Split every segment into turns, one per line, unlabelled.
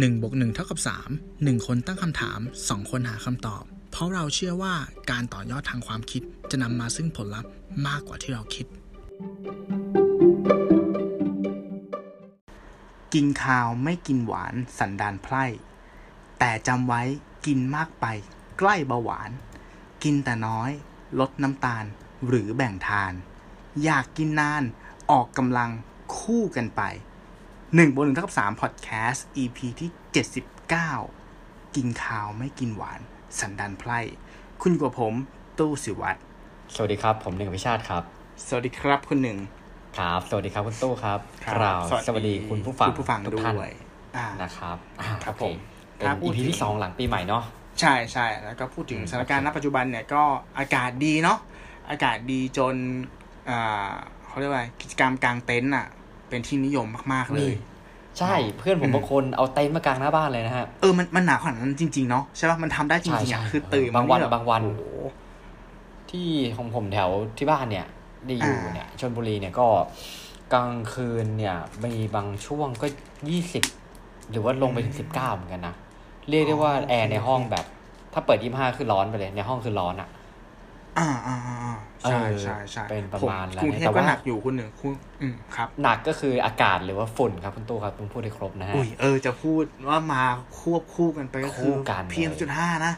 1บวก1เท่ากับ 3 1 คนตั้งคำถาม 2 คนหาคำตอบ เพราะเราเชื่อว่าการต่อยอดทางความคิดจะนำมาซึ่งผลลัพธ์มากกว่าที่เราคิด
กินข้าวไม่กินหวานสันดานไพร่ แต่จำไว้กินมากไป ใกล้เบาหวาน กินแต่น้อย ลดน้ำตาลหรือแบ่งทาน อยากกินนานออกกำลังคู่กันไป หนึ่งบนหนึ่งเท่ากับสามพอดแคสต์ EP ที่เจ็ดสิบเก้ากินข้าวไม่กินหวาน สันดานไพร่คุณอยู่กับผมตู้สิวัตร
สวัสดีครับ ผมหนึ่งอภิชาติครับ
สวัสดีครับคุณหนึ่ง
ครับ สวัสดีครับคุณตู้ครับ
ครับ
กล่าวสวัสดีคุณผู้ฟัง
คุณผู้ฟัง
ทุก
ด้
ท่าน
วยอ่า
นะครับอ่า
ครับ
โอเผ
ม
เป็น
ถ้าพูด
EP
ถึง
ที่สองหลังปีใหม่เนาะ
ใช่ใช่แล้วก็พูดถึง
อืม
สถานการณ์
โอ
ณ
เค
ปัจจุบันเนี่ยก็อากาศดีเนาะอากาศดีจนอ่าเขาเรียกว่ากิจกรรมกลางเต็นท์อะ เป็นที่นิยมมาก ๆ เลย
ใช่ เพื่อนผมบางคนเอาเต็นท์มากางหน้าบ้านเลยนะฮะ
เออ มันมันหนาขนาดนั้นจริง ๆ เนาะใช่ป่ะ มันทำได้จริงๆอะ
ใช่ใช่
คือตื่น
บางวัน
มแบา
งวัน
โอ้โห
ที่ของผมแถวที่บ้านเนี่ยได้อยู่
อ่า
เนี่ยชนบุรีเนี่ยก็กลางคืนเนี่ยมีบางช่วงก็ยี่สิบหรือว่าลงไปถึงสิบเก้าเหมือนกันนะ เรียกได้ว่าแอร์ในห้องแบบ ถ้าเปิดยี่ห้าคือร้อนไปเลย ในห้องคือร้อนอะ
อ่าอ่าอ่าอ่า ใช่
เออ
ใช่ใช่
เป็นประมาณ
ผ
แล้ว
กรุง
เนี่ย
เท
แต่
พก็
ว่า
หนักอยู่คุณหนึ่งคุณอืมครับ
หนักก็คืออากาศหรือว่าฝุ่นครับคุณตู้ครับต้องพูดให้ครบนะฮะ
อุ้ยเออจะพูดว่ามาควบคู่กันไปก็คือ
คู่กันเลย
พีเอ็มจุดห้านะ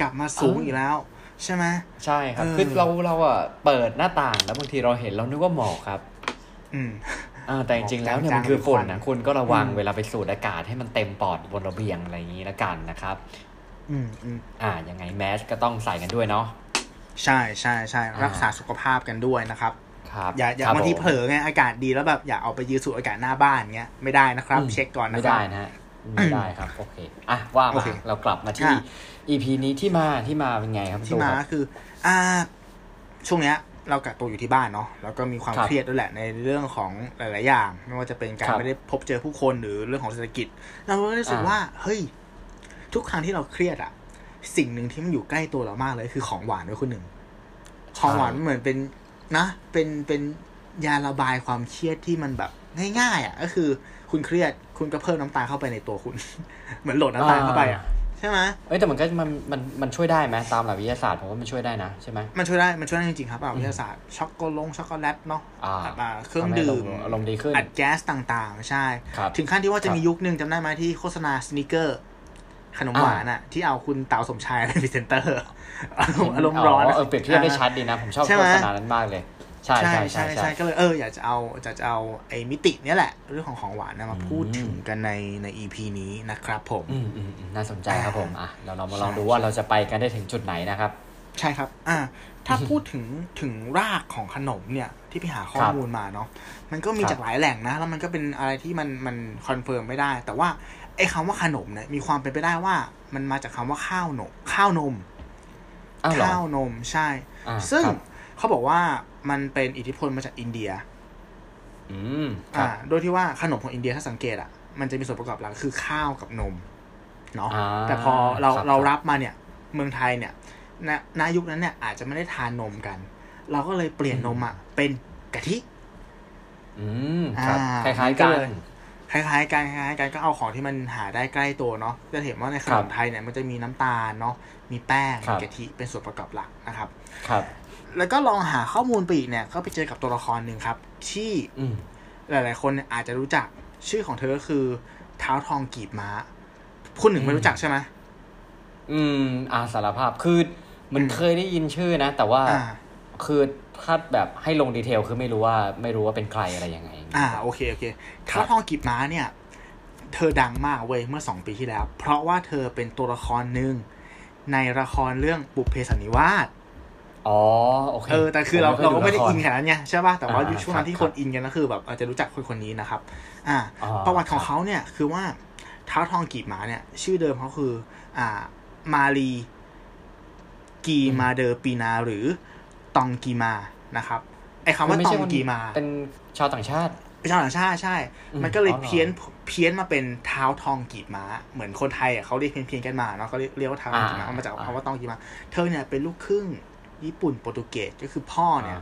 กลับมาสูง
เอออี
อีกแล้ว ใช่ไหม
ใช่ครับ
เออ
คือเราเราอะเปิดหน้าต่างแล้วบางทีเราเห็นเรานึกว่าหมอกครับ
อืม
อ่าแต่จริงๆแล้วเนี่ย
จางๆ
มันคือฝุ่น
เป็นควั
นะ
น
คุณก็ระวัง
อืม
เวลาไปสูดอากาศให้มันเต็มปอดบนระเบียงอะไรอย่างนี้ละกันนะครับ
อืมอืม
อ่ายังไงแมสก็ต้องใส่กันด้วยเนาะ
ใช่ใช่ใช่
อ่ารั
รักษาสุขภาพกันด้วยนะครับ
ครับ
อย่าอย่า
ครับ
บางที
ผม
เผลอไงอากาศดีแล้วแบบอย่าเอาไปยืนสูดอากาศหน้าบ้านเงี้ยไม่ได้นะครับ
อืม
เช็คก่อนนะ
ไม่
ครั
ได้
บ
นะฮะไม่ได้ครับโอเคอะว่า
โอ
มา
เค
เรากลับมาที่
อะ
EP นี้ที่มาที่มาเป็นไงครับ
ที่
ตู้
มา
ครับ
คือ อ่า ช่วงเนี้ยเรากักตัวอยู่ที่บ้านเนาะแล้วก็มีความ
ครับ
เครียดด้วยแหละในเรื่องของหลาย ๆ อย่าง ไม่ว่าจะเป็นการ
ครับ
ไม่ได้พบเจอผู้คนหรือเรื่องของเศรษฐกิจ เราก็รู้สึก
อ่า
ว่า เฮ้ย ทุกครั้งที่เราเครียดอะ สิ่งหนึ่งที่มันอยู่ใกล้ตัวเรามากเลยคือของหวานด้วยคนหนึ่งของหวานมันเหมือนเป็นนะ เป็นเป็นยาระบายความเครียดที่มันแบบง่ายๆอะ ก็คือคุณเครียดคุณก็เพิ่มน้ำตาลเข้าไปในตัวคุณ เหมือนโหลดน้ำตาลเข้าไปอะใช่ไหม
เอ้ยแต่มันก็มันมันมันช่วยได้ไหมตามหลักวิทยาศาสตร์ผมว่ามันช่วยได้นะใช่ไหม
มันช่วยได้มันช่วยได้จริงๆครับอะวิทยาศาสตร์ช็อกโกลงช็อกโกแลตเนาะ
อ่า
อ่าเครื่อง
ทำให้
ดื่ม
อารมณ์ดีขึ้น
อัดแก๊สต่างๆ ใช่
ครับ
ถึงขั้นที่ว่าจะ
ครับ
มียุคหนึ่งจำได้ไหมที่โฆษณา Snickers ขนมหวานอะ ที่เอาคุณเต๋าสมชายเป็นพรีเซนเตอร์อารมณ์อารมณ์ร้อน
เออเปรียบเทียบได้ชัดดีนะ ผมชอบ
ใช่ไห
โฆ
ม
ษณานั้นมากเลยใช่
ใช่
ใช่
ใช่
ใช่
ใช่
ใช่
ก็เลยเอออยากจะเอาจะจะเอาไอ้มิติเนี้ยแหละ เรื่องของของหวานนะมา
อืม
พูดถึงกันในใน EP นี้นะครับผม
อืมอืมอืมน่าสนใจครับผมอะเราเรามาลอง
ใช่
ดูว่าเราจะไปกันได้ถึงจุดไหนนะครับ
ใช่ครับ อ่า ถ้าพูดถึงถึงรากของขนมเนี่ยที่ไปหาข้อมูล
ครับ
มาเนาะมันก็มี
ครับ
จากหลายแหล่งนะ แล้วมันก็เป็นอะไรที่มันมัน confirm ไม่ได้ แต่ว่า ไอ้คำว่าขนมเนี่ยมีความเป็นไปได้ว่า มันมาจากคำว่าข้าวนมข้าวนม
อ้าวเหรอ
ข้าวนมใช่
อ่า
ซึ่ง
ครับ
เขาบอกว่ามันเป็นอิทธิพลมาจากอินเดีย
อืมครั
อ่าโดยที่ว่าขนมของอินเดียถ้าสังเกตอะ มันจะมีส่วนประกอบหลักคือข้าวกับนม เนาะ
อ่า
แต่พอเรา
ครับ
เรา
ครับ
รับมาเนี่ย เมืองไทยเนี่ยณณยุคนั้นเนี่ยอาจจะไม่ได้ทานนมกัน เราก็เลยเปลี่ยนนมอะเป็นกะทิ
อืมครับ
อ่า
คล้ายๆกั
ก็
น
เลย คล้ายๆกันคล้ายๆกันก็เอาของที่มันหาได้ใกล้ตัวเนาะจะเห็นว่าในขน
ครั
ม
บ
ไทยเนี่ยมันจะมีน้ำตาลเนาะมีแป้ง
ครั
มี
บ
กะทิเป็นส่วนประกอบหลักนะครับ
ครับ
แล้วก็ลองหาข้อมูลไปอีกเนี่ยก็ไปเจอกับตัวละครหนึ่งครับ ที่
อืม
หลายๆ คนเนี่ยอาจจะรู้จักชื่อของเธอก็คือเท้าทองกีบม้า คุณหนึ่งไม่รู้จักใช่ไหม
อืมอาสารภาพคือมัน
อืม
เคยได้ยินชื่อนะ แต่ว่า
อ่า
คือถ้าแบบให้ลงดีเทลคือไม่รู้ว่าไม่รู้ว่าเป็นใครอะไรยังไง
อ่าโอเคโอเค
ครั
เท้า
บ
ทองกีบม้าเนี่ย เธอดังมากเว้ยเมื่อสองปีที่แล้ว เพราะว่าเธอเป็นตัวละครหนึ่งในละครเรื่องบุพเพสันนิวาส
อ๋อโอเค
เออแต่คือเรา
ผ
เราก็ไม่ได้
ละค
อินขนาดนั้นไงใช่ป่ะแต่ว่า
อ่า
ช่วงนั้นที่
ค
ครับนอินกันก็คือแบบอาจจะรู้จักคนคนนี้นะครับ อ่า
อ๋อ
ประวัติของ
ครับ
เขาเนี่ยคือว่าเท้าทองกีบม้าเนี่ย ชื่อเดิมเขาคือ อ่า มารีกีมาเดอร์ปีนาหรือ ตองกีมานะครับไอ้คำว่า
ไม่
ตอ
ใช่
ง
คน
กีมา
เป็นชาวต่างชาติ
เป็นชาวต่างชาติใช่
อืม
มันก็เลย
อ๋อเหรอ
เพี้ยนเพี้ยนมาเป็นเท้าทองกีบม้าเหมือนคนไทยอะเขาเรียกเพี้ยนเพี้ยนๆกันมาเนาะเขาเรียกเรียกว่าเท้าทองกีบม้า
อ่า
เอามาจาก
อ่า
คำว่าตองกีมา เธอเนี่ยเป็นลูกครึ่งญี่ปุ่นโปรตุเกสก็คือพ่อเนี่ย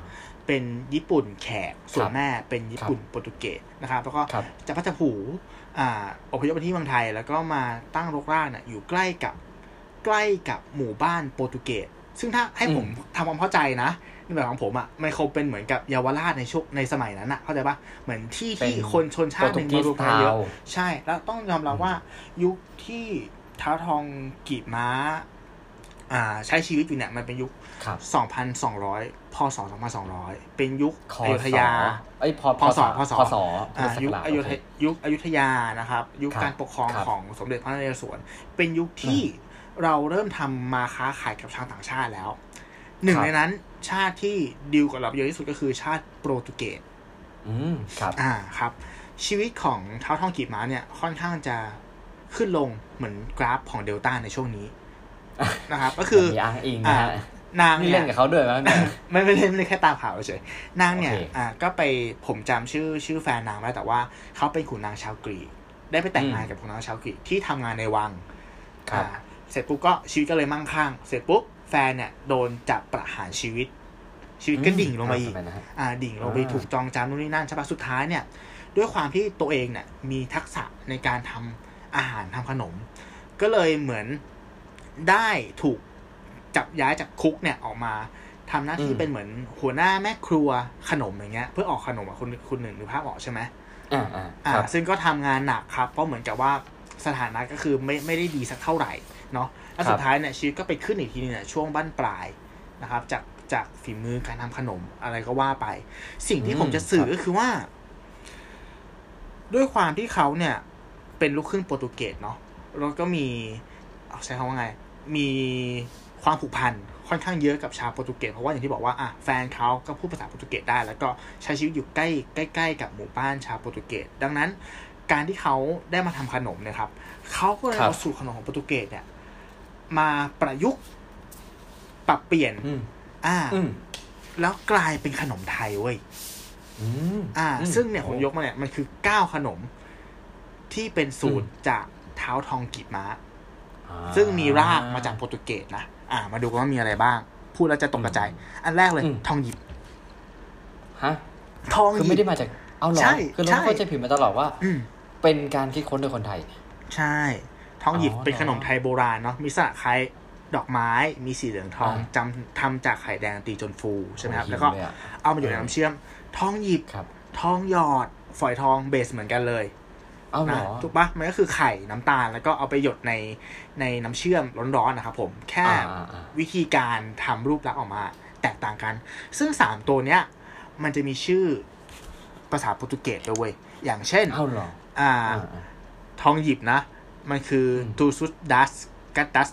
เป็นญี่ปุ่นแขกส่วน
ครับ
แม่เป็นญี่ปุ่นโปรตุเกสนะครับแล้วก็
ครับ
จะพัชผูอ่าอพยพมาที่เมืองไทย แล้วก็มาตั้งรกรากเนี่ยอยู่ใกล้กับใกล้กับหมู่บ้านโปรตุเกส ซึ่งถ้าให้ผมทำความเข้าใจนะในแบบของผมอะ่ะมันคงเป็นเหมือนกับเยาวราชในช่วงในสมัยนั้นอะ่ะเข้าใจปะเหมือนที่ที่
เป็น
คนชนชาติหนึ่งมารวมกันเยอะ
โปรตุเกสทาวน์
ใช่ แล้วต้องยอมรับว่า ยุคที่ท้าวทองกีบม้า อ่า ใช้ชีวิตอยู่เนี่ยมันเป็นยุค
ครับ
2,200พศ2,200เป็นยุค
ค
อยุธยา
เอ้ยพอ
พศพศ
พศ
อ่า
พุทธศั
ยุ
ก
ค
ราช
อยุธ
โเค
ยุคอยุธยานะครับ ยุค
ครับ
การปกครอง
ครับ
ของสมเด็จพระนเรศวรเป็นยุคที่ เราเริ่มทำมาค้าขายกับชาวต่างชาติแล้ว หนึ่ง
ครับ
ในนั้นชาติที่ดีลกับเราเยอะที่สุดก็คือชาติโปรตุเกส
อืมครับ
อ่าครับ ชีวิตของเท้าทองกีบม้าเนี่ยค่อนข้างจะขึ้นลงเหมือนกราฟของเดลต้าในช่วงนี้นะครับ ก็คือ
มีอ้างอิง
อ่า
นะฮะ
นาง
นี่
เนี่
เล่
ย
นกับเขาด้วยมั้ยเนี่ย
ไม่ไม่เล่นไม่เล่นแค่ตามข่าวเฉยนางเนี่ย
โอเค
อ่า ก็ไปผมจำชื่อชื่อแฟนนางไม่ได้แต่ว่าเขาเป็นขุนนางชาวกรีกได้ไปแต่งงานกับขุนนางชาวกรีกที่ทำงานในวัง
ครับ
อ่า เสร็จปุ๊บก็ชีวิตก็เลยมั่งคั่งเสร็จปุ๊บแฟนเนี่ยโดนจับประหารชีวิต ชีวิตก็ดิ่งลงมาอีก
ทำไนะฮะ
อ่าดิ่งลงไป
อ่า
ถูกจองจำนู่นนี่นั่นใช่ปะสุดท้ายเนี่ย ด้วยความที่ตัวเองเนี่ยมีทักษะในการทำอาหารทำขนม ก็เลยเหมือนได้ถูกจับย้ายจากคุกเนี่ยออกมาทำหน้าที่เป็นเหมือนหัวหน้าแม่ครัวขนมอย่างเงี้ย เพื่อออกขนมอะคุณคุณหนึ่งหรือภาพออกใช่ไหม
อ่าอ่า
อ่า
ครับ
ซึ่งก็ทำงานหนักครับ เพราะเหมือนกับว่าสถานะก็คือไม่ไม่ได้ดีสักเท่าไหร่ เนาะแล้วสุดท้ายเนี่ยชีวิตก็ไปขึ้นอีกทีนึงเนี่ยช่วงบั้นปลายนะครับ จากจากฝีมือการทำขนมอะไรก็ว่าไป สิ่งที่ผมจะสื่อก็คือว่า ด้วยความที่เขาเนี่ย เป็นลูกครึ่งโปรตุเกสเนาะแล้วก็มีเอาใช้คำว่าไง มีความผูกพันค่อนข้างเยอะกับชาวโปรตุเกสเพราะว่าอย่างที่บอกว่าอะแฟนเขาก็พูดภาษาโปรตุเกสได้ แล้วก็ใช้ชีวิตอยู่ใกล้ใกล้ ๆ กับหมู่บ้านชาวโปรตุเกสดังนั้น การที่เขาได้มาทำขนมเนี่ยครับเขาก็เลย
ครับ
เอาสูตรขนมของโปรตุเกสเนี่ย มาประยุกต์ปรับเปลี่ยน
อืม
อ่า
อืม
แล้วกลายเป็นขนมไทยเว้ย
อืม
อ่า
อืม
ซึ่งเนี่ยผม
โอ้
ยกมาเนี่ย มันคือเก้าขนม ที่เป็นสูตรจากเท้าทองกีบม้า
อ่า
ซึ่งมีรากมาจากโปรตุเกสนะ อ่า มาดูกันว่ามีอะไรบ้าง พูดแล้วจะตกกระจายอันแรกเลย
อืม
ทองหยิบ
ฮะ
ทอง
คือ
หยิ
ไม่
บ
ได้มาจาก เอาเหรอ
ใช่
คือเรา
ใช่
เข้าใจผิดมาตลอดว่า
อืม
เป็นการคิดค้นโดยคนไทย
ใช่ ทองหยิบ
อ๋อ
เป็นขนมไทยโบราณเนาะมีสระคล้ายดอกไม้มีสีเหลืองทอง
อ่า
จำทำจากไข่แดงตีจนฟูใช่ไหมครับ
โอ้
แล้วก็
หิเลยอะ
เอามาอยู่ในน้ำเชื่อมทองหยิบ
ครับ
ทองหยอดฝอยทองเบสเหมือนกันเลย
เอาเหร
นะ
อ
ถูกปะมันก็คือไข่น้ำตาลแล้วก็เอาไปหยดในในน้ำเชื่อมร้อนๆนะครับผมแค่
อ่าอ่าอ่า
วิธีการทำรูปลักษณ์ออกมา แตกต่างกัน ซึ่งสามตัวเนี้ย มันจะมีชื่อภาษาโปรตุเกสด้วยเว้ยอย่างเช่น
เอาเหรอ
อ่า
อ่าอ่า
ทองหยิบนะ มันคือ trouxas
das
caldas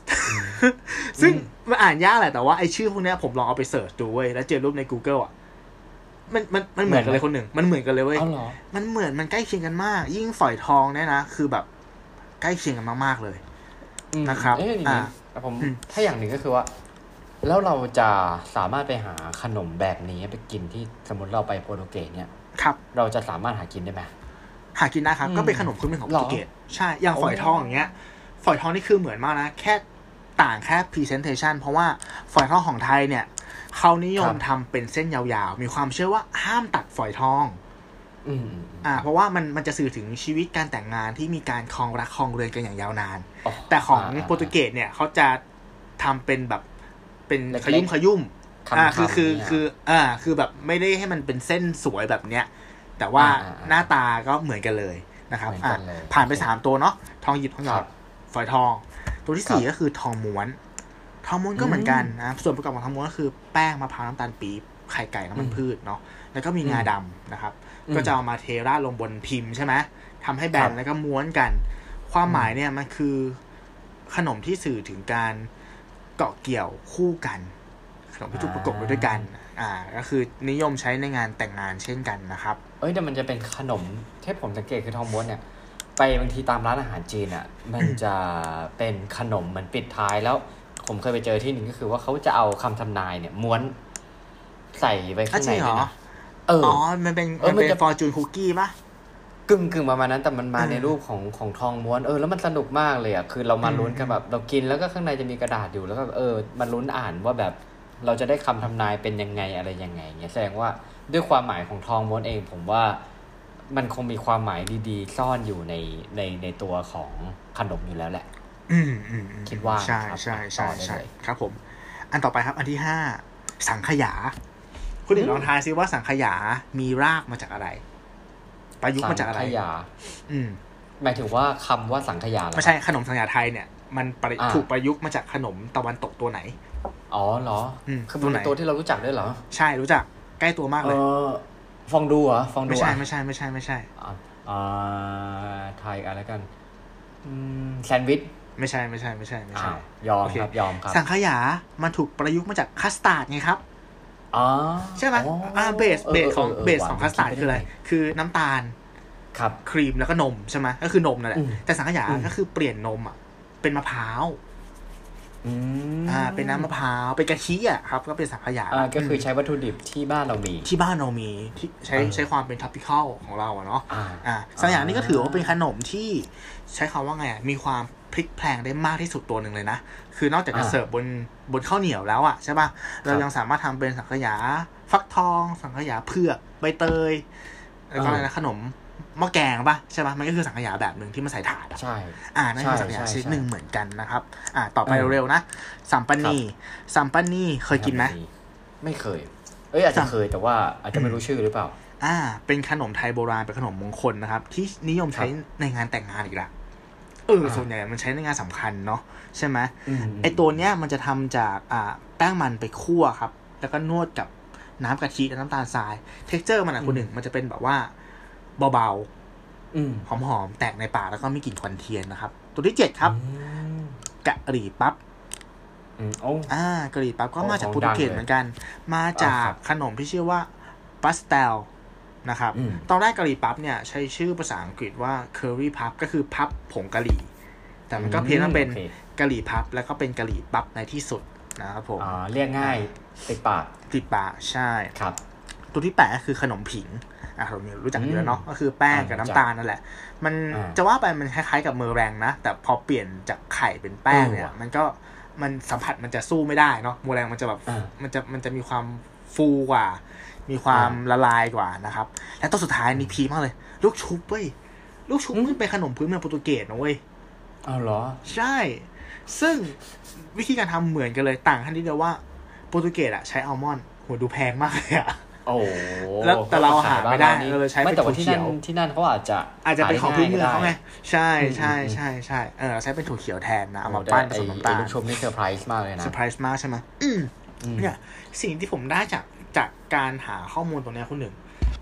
ซึ่ง
อืม
มันอ่านยากแหละแต่ว่าไอชื่อพวกเนี้ยผมลองเอาไป search ดูเว้ยแล้วเจอรูปใน Google อะมันมันมันเหมือนกันเลยคนหนึ่ง มันเหมือนกันเลยเว้ย
เอาเหรอ
มันเหมือนมันใกล้เคียงกันมาก ยิ่งฝอยทองเนี่ยนะคือแบบ ใกล้เคียงกันมากๆเลย
อืม
นะครับ
เอ้ยอย่าง
อ่า
นี้แต่ผม
อืม
ถ้าอย่างหนึ่งก็คือว่า แล้วเราจะสามารถไปหาขนมแบบนี้ไปกินที่สมมติเราไปโปรตุเกสเนี่ย
ครับ
เราจะสามารถหากินได้ไหม
หากินได้ครับ
อืม
ก็เป็นขนมพื้นเมืองของโป
หร
ร
อ
ตุเกสใช่อย่าง
โอ้
ฝอยทองอย่างเงี้ย ฝอยทองนี่คือเหมือนมากนะ แค่ต่างแค่ presentation เพราะว่าฝอยทองของไทยเนี่ยเขานิยมทำเป็นเส้นยาวๆ มีความเชื่อว่าห้ามตัดฝอยทอง
อืมอืม
อ่า เพราะว่ามันมันจะสื่อถึงชีวิตการแต่งงานที่มีการครองรักครองเรือนกันอย่างยาวนาน
อ๋อ
แต่ของาโปรตุเกสเนี่ยเขาจะทำเป็นแบบเป็น
เล็กๆ
ขยุ่มขยุ่ม
คำๆ
อ่าคือคือ
เนี่ย
คืออ่าคือแบบไม่ได้ให้มันเป็นเส้นสวยแบบเนี้ย แต่ว่า
อ่าๆๆ
หน้าตาก็เหมือนกันเลยนะครับ
เหมือน
อะ
กันเลย
ผ่านไป
โอเค
สามตัวเนาะทองหยิบทองหยอ
ครั
ด
บ
ฝอยทอง ตัวที่สี่ก็คือทองม้วน ทองม้วนก็เหมือนกัน
อืม
นะส่วนประกอบของทองม้วนก็คือแป้งมะพร้าวน้ำตาลปี๊บไข่ไก่น้ำมัน
อืม
พืชเนาะแล้วก็มี
อืม
งาดำนะครับ
อืม
ก็จะเอามาเทราดลงบนพิมพ์ใช่ไหมทำให้แบ
ครั
น
บ
แล้วก็ม้วนกัน ความ
อืม
หมายเนี่ยมันคือขนมที่สื่อถึงการเกาะเกี่ยวคู่กัน ขนมที่ถูกประกบไว้ด้วยกัน อ่า ก็คือนิยมใช้ในงานแต่งงานเช่นกันนะครับ
เอ้ยแต่มันจะเป็นขนมที่ผมสังเกตคือทองม้วนเนี่ย ไปบางทีตามร้านอาหารจีนอะมันจะเป็นขนมเหมือนปิดท้ายแล้ว ผมเคยไปเจอที่หนึ่งก็คือว่าเขาจะเอาคำทำนายเนี่ยม้วนใส่ไว้ข้างใน
อะจริงเหร
ด้วย
อ
นะเออ
อ๋อ
อ
มันเป็น
เออ
มัน
มัน
เป็น
จะ
ฟอร์จูนคุกกี้ป่ะ
กึ่งกึ่งประมาณนั้นแต่มันมา
เออ
ในรูปของของทองม้วนเออแล้วมันสนุกมากเลยอะคือเรามา
อืม
ลุ้นกันแบบเรากินแล้วก็ข้างในจะมีกระดาษอยู่แล้วก็เออมันลุ้นอ่านว่าแบบเราจะได้คำทำนายเป็นยังไงอะไรยังไงเงี้ยแสดงว่า ด้วยความหมายของทองม้วนเอง ผมว่ามันคงมีความหมายดีๆ ซ่อนอยู่ในในในตัวของขนมอยู่แล้วแหละ
อืมอืมอืม
คิดว่า
ใช่
ครับ
ใช่ใช่
ต่อได้
ใช่
เลย
ครับผม อันต่อไปครับ อันที่ห้าสังขยา คุณหนึ่งลองทายซิว่าสังขยามีรากมาจากอะไร ประยุกต์มาจากอะไร
สังขยา
อืม
หมายถึงว่าคำว่าสังขยาเหรอ
ไม่ใช่ขนมสังขยาไทยเนี่ย มันประ
อ่า
ถูกประยุกต์มาจากขนมตะวันตกตัวไหน
อ๋อเหรออ
ม
คือ
ตั
มั
วนไหน
เป็นตัวที่เรารู้จักด้วยเหรอ
ใช่รู้จัก ใกล้ตัวมาก
เอ
เลย
อฟองดูเหรอฟองดู
ไม่ใช่
อะ
ไม่ใช่ไม่ใช่ไม่ใช่
อ่าอ่าไทยอะไรกันอืมแซนด์วิช
ไม่ใช่ไม่ใช่ไม่ใช่ไม่ใช่อ้า
วยอม
โอเค
ครับยอมครับ
สังขยา มันถูกประยุกต์มาจากคัสตาร์ดไงครับ
อ๋อ
ใช่ไหม
อ๋อ
อ่า base base ของ
ออ
base ของคัสตาร์ดคืออะไร คือน้ำตาล
ครับ
ครีมแล้วก็นมใช่ไหมก็คือนมนั่นแหละ
อืม
แต่สังขยา
อืม
ก็คือเปลี่ยนนมอะเป็นมะพร้าว
อืม
อ่าเป็นน้ำมะพร้าวเป็นกะทิอะครับก็เป็นสังขยา
อ่าก็คือใช้วัตถุดิบที่บ้านเรามี
ที่บ้านเรามีที่ใช้
เออ
ใช้ความเป็น tropical ของเราอะเนาะ
อ่า
อ่าสังขยานี่ก็ถือว่าเป็นขนมที่ใช้คำว่าไงอะมีความพลิกแพลงได้มากที่สุดตัวหนึ่งเลยนะ คือนอกจากจะ
อ่า
เสิร์ฟบนบนข้าวเหนียวแล้วอะใช่ป่ะ เรายังสามารถทำเป็นสังขยา ฟักทอง สังขยาเผือก ใบเตย แล้วก็อะไรนะขนม หม้อแกงป่ะใช่ป่ะมันก็คือสังขยาแบบหนึ่งที่มันใส่ถาดอะ
ใช่
อ่านั่นคือ
ใช่
สังขยา
ใช่
ชนิดหนึ่งเหมือนกันนะครับ อ่า ต่อไป
เออ
เร็วๆนะสัมปันนีสัมปันนีเคยกินไหม
ไม่เคย เอ้ยอาจจะ
สั่ง
เคยแต่ว่าอาจจะไม่รู้ชื่อหรือเปล่า
อ่า เป็นขนมไทยโบราณเป็นขนมมงคลนะครับ ที่นิยมใช้
ครับ
ในงานแต่งงานอีกละเออ
อ่า
ส่วนใหญ่มันใช้ในงานสำคัญเนาะใช่ไหม
อืม
ไอตัวเนี้ยมันจะทำจากอ่าแป้งมันไปคั่วครับ แล้วก็นวดกับน้ำกะทิและน้ำตาลทราย texture มันอะคุณหนึ่งมันจะเป็นแบบว่า เบา
อืม
ๆหอมๆ แตกในปากแล้วก็มีกลิ่นควันเทียนนะครับ ตัวที่เจ็ดครับ
อืม
กะหรี่ปั๊บ
อืมโอ้
อ่ากะหรี่ปั๊บก็
โอ้
มาจาก
ของ
โปรตุเกส
ดังเลย
เหมือนกัน มาจาก
อ่าครับ
ขนมที่ชื่อว่าปัสเตลนะครับ
อืม
ตอนแรกกะหรี่ปั๊บเนี่ยใช้ชื่อภาษาอังกฤษว่า curry puff ก็คือพับผงกะหรี่ แต่มันก็เพี้ยนมาเป็น
โอค
กะหรี่พับแล้วก็เป็นกะหรี่ปั๊บในที่สุดนะครับผม
อ่าเรียกง่ายติดปาก
ติดปากใช่
ครับ
ตัวที่แปดก็คือขนมผิง อะเรารู้จักอยู่แล้วเนาะก็คือแป้งกับ
อ่า
น้ำตาลนั่นแหละ มัน
อ่า
จะว่าไปมันคล้ายๆกับเมอร์แรงนะ แต่พอเปลี่ยนจากไข่เป็นแป้งเนี่
เอยอว่ะ
มันก็มันสัมผัสมันจะสู้ไม่ได้เนาะเมอร์แรงมันจะแบบ
อ่า
มันจะมันจะมีความฟูกว่า มีความละลายกว่านะครับ และตัวสุดท้ายนี่พีคมากเลย ลูกชุบเว้ยลูกชุบมันเป็นขนมพื้นเมืองโปรตุเกสนะเว้ย
เอาเหรอ
ใช่ ซึ่งวิธีการทำเหมือนกันเลยต่างแค่นิดเดียวว่าโปรตุเกสอะใช้อัลมอนด์โหดูแพงมากเลยอะ
โอ้โห
แล้วแต่เราหาไม่ได้
ขยบ้น
เออใช้
ไม่
เป็น
แต่ว่าที่นั่น
ถั่วเขียว
ที่นั่นเขาอาจจะ
อาจจะเป็นของพื้นเมืองเขาไง
ห
ใช่
อืม
ใช่
อืม
ใช่ใช่เออใช้เป็นถั่วเขียวแทนนะ
ง่าย
เอา
ได้
มาปั้นผ
ไอ้
สมน้ำตา
ไอ้
ล
ลูกชมนี่เซอร์ไพรส์มากเลยนะ
เซอร์ไพรส์มากใช่ไหมอืม
อืม
เนี่ยสิ่งที่ผมได้จากจากการหาข้อมูลตรงเนี้ยคุณหนึ่ง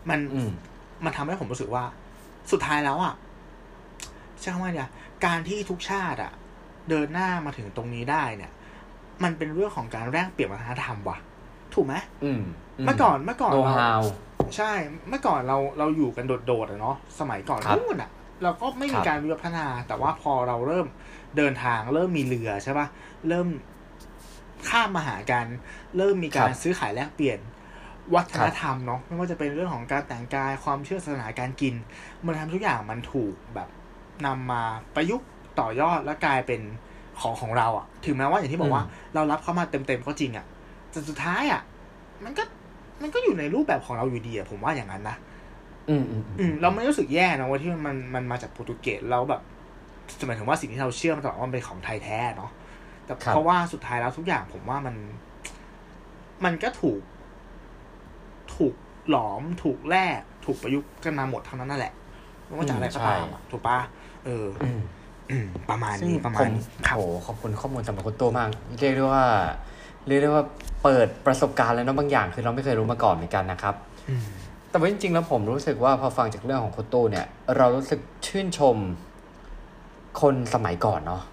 มัน
อืม
มันทำให้ผมรู้สึกว่า สุดท้ายแล้วอะใช่คำว่าเนี่ยการที่ทุกชาติอะ เดินหน้ามาถึงตรงนี้ได้เนี่ย มันเป็นเรื่องของการแลกเปลี่ยนวัฒนธรรมว่ะ ถูกไหม
อืม
เมื่อก่อนเมื่อก่อน
โน
เรา
ฮาว
ใช่เมื่อก่อนเราเราอยู่กันโดดๆอะเนาะสมัยก่อน
ครับ
นู่นอะเราก็ไม่
ค
มี
รับ
การวิวัฒนา แต่ว่าพอเราเริ่มเดินทาง เริ่มมีเรือใช่ปะเริ่มข้ามมาหากัน เริ่มมีการซื้อขายแลกเปลี่ยนวัฒนธรรมเนาะไม่ว่าจะเป็นเรื่องของการแต่งกายความเชื่อศาสนาการกิน มันทำทุกอย่างมันถูกแบบนำมาประยุกต์ต่อยอดและกลายเป็นของของเราอะถึงแม้ว่าอย่างที่บอกว่าเรารับเข้ามาเต็มๆก็จริงอะ แต่สุดท้ายอะมันก็มันก็อยู่ในรูปแบบของเราอยู่ดีอะผมว่าอย่างนั้นนะ
อืมอืม
อืมเราไม่รู้สึกแย่นะว่าที่มันมันมาจากโปรตุเกสแล้วแบบหมายถึงว่าสิ่งที่เราเชื่อมาตลอดว่ามันเป็นของไทยแท้เนาะแต่เพราะว่าสุดท้ายแล้วทุกอย่างผมว่ามัน มันก็ถูก ถูกหลอมถูกแลกถูกประยุกต์กันมาหมดทั้งนั้นนั่นแหละไม่ว่าจากอะไรก็ตามอะถูกปะเออ
อืม
อืมประมาณ
ซึ่ง
นี้ประมา
ผ
ณ
ม
นี้ครับ
โหขอบคุณข้อมูลสำหรับคุณตัวมาก เรียกได้ว่า เรียกได้ว่า เปิดประสบการณ์แล้วเนาะบางอย่าง คือเราไม่เคยรู้มาก่อนเหมือนกันนะครับ
อืม
แต่ว่าจริงๆแล้วผมรู้สึกว่าพอฟังจากเรื่องของคุณตู้เนี่ย เรารู้สึกชื่นชมคนสมัยก่อนเนาะ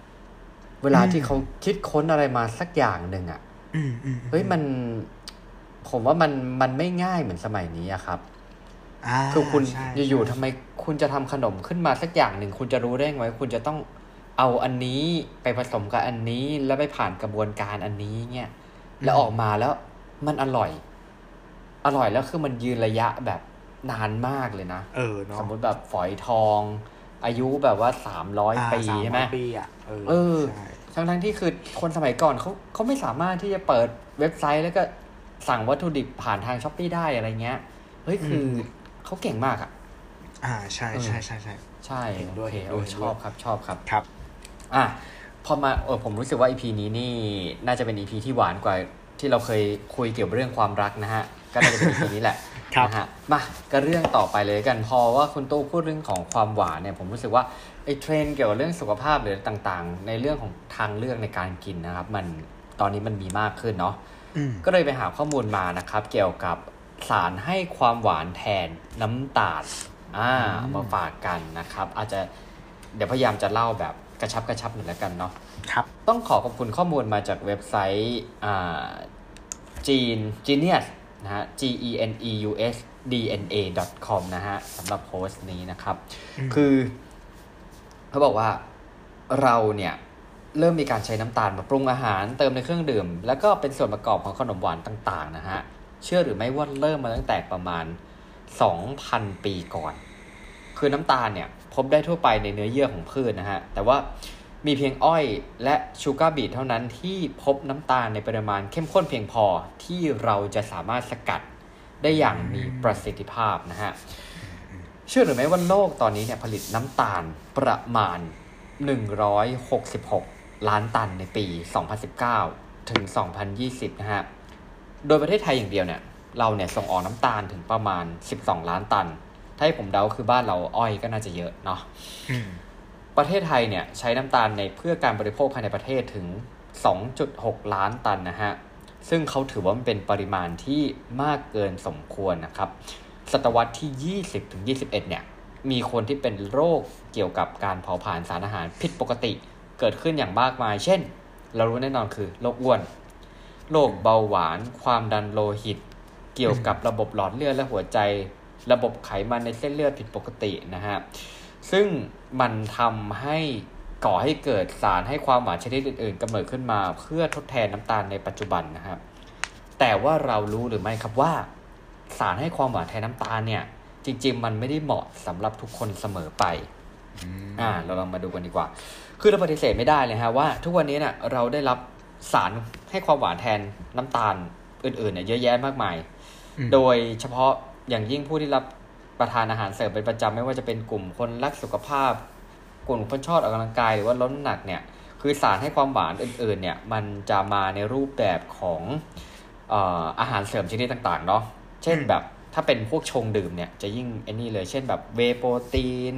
เวลาที่เขาคิดค้นอะไรมาสักอย่างหนึ่งอะ่ะ
อืมอืม
เฮ้ยมัน ผมว่ามันมันไม่ง่ายเหมือนสมัยนี้อะครับาคือคุณ
ใช่
อยู่ๆ
ใช่
ทำไมคุณจะทำขนมขึ้นมาสักอย่างหนึ่งคุณจะรู้ได้ไงว่าคุณจะต้องเอาอันนี้ไปผสมกับอันนี้แล้วไปผ่านกระบวนการอันนี้เนี่ย แล้วออกมาแล้วมันอร่อย อร่อยแล้วคือมันยืนระยะแบบนานมากเลยนะ
เออเนาะ
สมมติแบบฝอยทอง อายุแบบว่าสามร้อย
อ่า
ปี
สาม
ใช่ไหม
ร้อยปีอะเออ
เออ
ใช่
ทั้งทั้งๆที่คือคนสมัยก่อนเขาเขาไม่สามารถที่จะเปิดเว็บไซต์แล้วก็สั่งวัตถุดิบผ่านทางช้อปปีได้อะไรเงี้ยเฮ้ยคือเขาเก่งมากอะ
อ่าใช่ใช่ใช่ใช่
ใช่
เห็นด้วย
โอเค
เห็นด้วย
โอ้ชอบครับชอบครับ
ครับ
อะ พอมาเออผมรู้สึกว่า EP นี้นี่น่าจะเป็น EP ที่หวานกว่าที่เราเคยคุยเกี่ยวกับเรื่องความรักนะฮะ ก็น่าจะเป็น EP นี้แหละ
ครับ
นะฮะมาก็เรื่องต่อไปเลยกันพอว่าคุณตู้พูดเรื่องของความหวานเนี่ยผมรู้สึกว่าไอ้เทรนด์เกี่ยวกับเรื่องสุขภาพหรือต่างๆ ในเรื่องของทางเลือกในการกินนะครับ มันตอนนี้มันมีมากขึ้นเนาะ
อืม
ก็เลยไปหาข้อมูลมานะครับ เกี่ยวกับสารให้ความหวานแทนน้ำตาลอ่ามาฝากกันนะครับ อาจจะเดี๋ยวพยายามจะเล่าแบบ กระชับกระชับหน่อยแล้วกันเนาะ
ครับ
ต้องขอขอบคุณข้อมูลมาจากเว็บไซต์อ่าจีน Genius นะฮะ G E N E U S D N A com นะฮะสำหรับโพสต์นี้นะครับ
อืม
คือเขาบอกว่าเราเนี่ยเริ่มมีการใช้น้ำตาลมาปรุงอาหารเติมในเครื่องดื่ม แล้วก็เป็นส่วนประกอบของขนมหวานต่าง ๆ นะฮะ เชื่อหรือไม่ว่าเริ่มมาตั้งแต่ประมาณ 2,000 ปีก่อน คือน้ำตาลเนี่ย พบได้ทั่วไปในเนื้อเยื่อของพืชนะฮะ แต่ว่ามีเพียงอ้อยและชูการ์บีทเท่านั้นที่พบน้ำตาลในปริมาณเข้มข้นเพียงพอที่เราจะสามารถสกัดได้อย่างมีประสิทธิภาพนะฮะ เชื่อหรือไม่ว่าโลกตอนนี้เนี่ยผลิตน้ำตาลประมาณ 166 ล้านตันในปี 2019 ถึง 2020 นะฮะ โดยประเทศไทยอย่างเดียวเนี่ย เราเนี่ยส่งออกน้ำตาลถึงประมาณ 12 ล้านตัน ถ้าให้ผมเดาคือบ้านเราอ้อยก็น่าจะเยอะเนาะ
อืม
ประเทศไทยเนี่ยใช้น้ำตาลในเพื่อการบริโภคภายในประเทศถึง 2.6 ล้านตันนะฮะ ซึ่งเขาถือว่ามันเป็นปริมาณที่มากเกินสมควรนะครับ ศตวรรษที่ 20ถึง21 เนี่ย มีคนที่เป็นโรคเกี่ยวกับการเผาผลาญสารอาหารผิดปกติเกิดขึ้นอย่างมากมาย เช่น เรารู้แน่นอนคือโรคอ้วน โรคเบาหวาน ความดันโลหิต เกี่ยวกับระบบหลอดเลือดและหัวใจ ระบบไขมันในเส้นเลือดผิดปกตินะฮะซึ่งมันทำให้ก่อให้เกิดสารให้ความหวานชนิดอื่นๆกำเนิดขึ้นมาเพื่อทดแทนน้ำตาลในปัจจุบันนะครับแต่ว่าเรารู้หรือไม่ครับว่า สารให้ความหวานแทนน้ำตาลเนี่ย จริง ๆ มันไม่ได้เหมาะสำหรับทุกคนเสมอไปอ่า เราลองมาดูกันดีกว่า คือเราปฏิเสธไม่ได้เลยฮะว่า ทุกวันนี้เนี่ยเราได้รับสารให้ความหวานแทนน้ำตาลอื่นๆเนี่ยเยอะแยะมากมาย
อืม
โดยเฉพาะ อย่างยิ่งผู้ที่รับประทานอาหารเสริมเป็นประจำไม่ว่าจะเป็นกลุ่มคนรักสุขภาพ กลุ่มคนชอบออกกำลังกายหรือว่าลดน้ำหนักเนี่ยคือสารให้ความหวานอื่นๆเนี่ยมันจะมาในรูปแบบของเอ่ออาหารเสริมชนิดต่างๆเนาะเช่นแบบถ้าเป็นพวกชงดื่มเนี่ยจะยิ่งไอ้นี่เลยเช่นแบบเวย์โปรตีน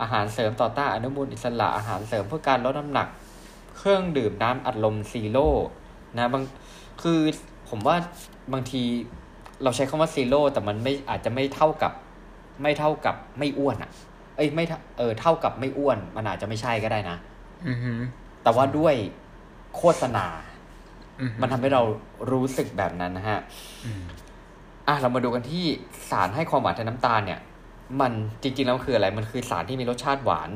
อาหารเสริมต่อต้านอนุมูลอิสระอาหารเสริมเพื่อการลดน้ำหนัก เครื่องดื่มน้ำอัดลม zero นะบางคือผมว่าบางที เราใช้คำว่า zero แต่มันไม่อาจจะไม่เท่ากับ ไม่เท่ากับไม่อ้วนอะ่ะ เอ้ยไม่เท่าเออเท่ากับไม่อ้วน มันอาจจะไม่ใช่ก็ได้นะ
อือหือ
แต่ว่าด้วยโฆษณา
อือหือ
มันทำให้เรารู้สึกแบบนั้นนะฮะ
อืม
อะเรามาดูกันที่สารให้ความหวานแทนน้ำตาลเนี่ย มันจริงๆแล้วมันคืออะไร มันคือสารที่มีรสชาติหวาน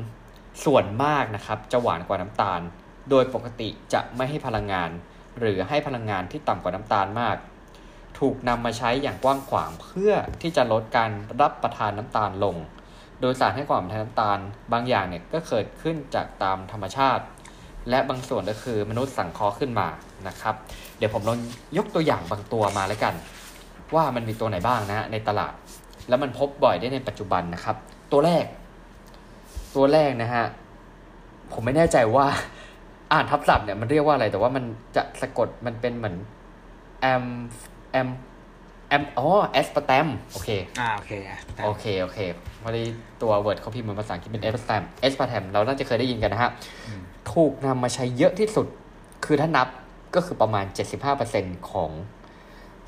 ส่วนมากนะครับ จะหวานกว่าน้ำตาล โดยปกติจะไม่ให้พลังงาน หรือให้พลังงานที่ต่ำกว่าน้ำตาลมาก ถูกนำมาใช้อย่างกว้างขวางเพื่อที่จะลดการรับประทานน้ำตาลลง โดยสารให้ความหวานน้ำตาลบางอย่างเนี่ยก็เกิดขึ้นจากตามธรรมชาติ และบางส่วนก็คือมนุษย์สังเคราะห์ขึ้นมานะครับ เดี๋ยวผมลองยกตัวอย่างบางตัวมาแล้วกัน ว่ามันมีตัวไหนบ้างนะฮะในตลาด แล้วมันพบบ่อยได้ในปัจจุบันนะครับ ตัวแรก ตัวแรกนะฮะผมไม่แน่ใจว่าอ่านทับศัพท์เนี่ยมันเรียกว่าอะไรแต่ว่ามันจะสะกดมันเป็นเหมือนแอม แอมแอมอ๋อ aspartame โอเค
อ่าโอเคอะแต่
โอเคโอเคพอดีตัว Word เขาพิมพ์เป็นภาษาอังกฤษเป็น aspartame aspartame เราน่าจะเคยได้ยินกันนะฮะถูกนำมาใช้เยอะที่สุด คือถ้านับก็คือประมาณ 75%ของ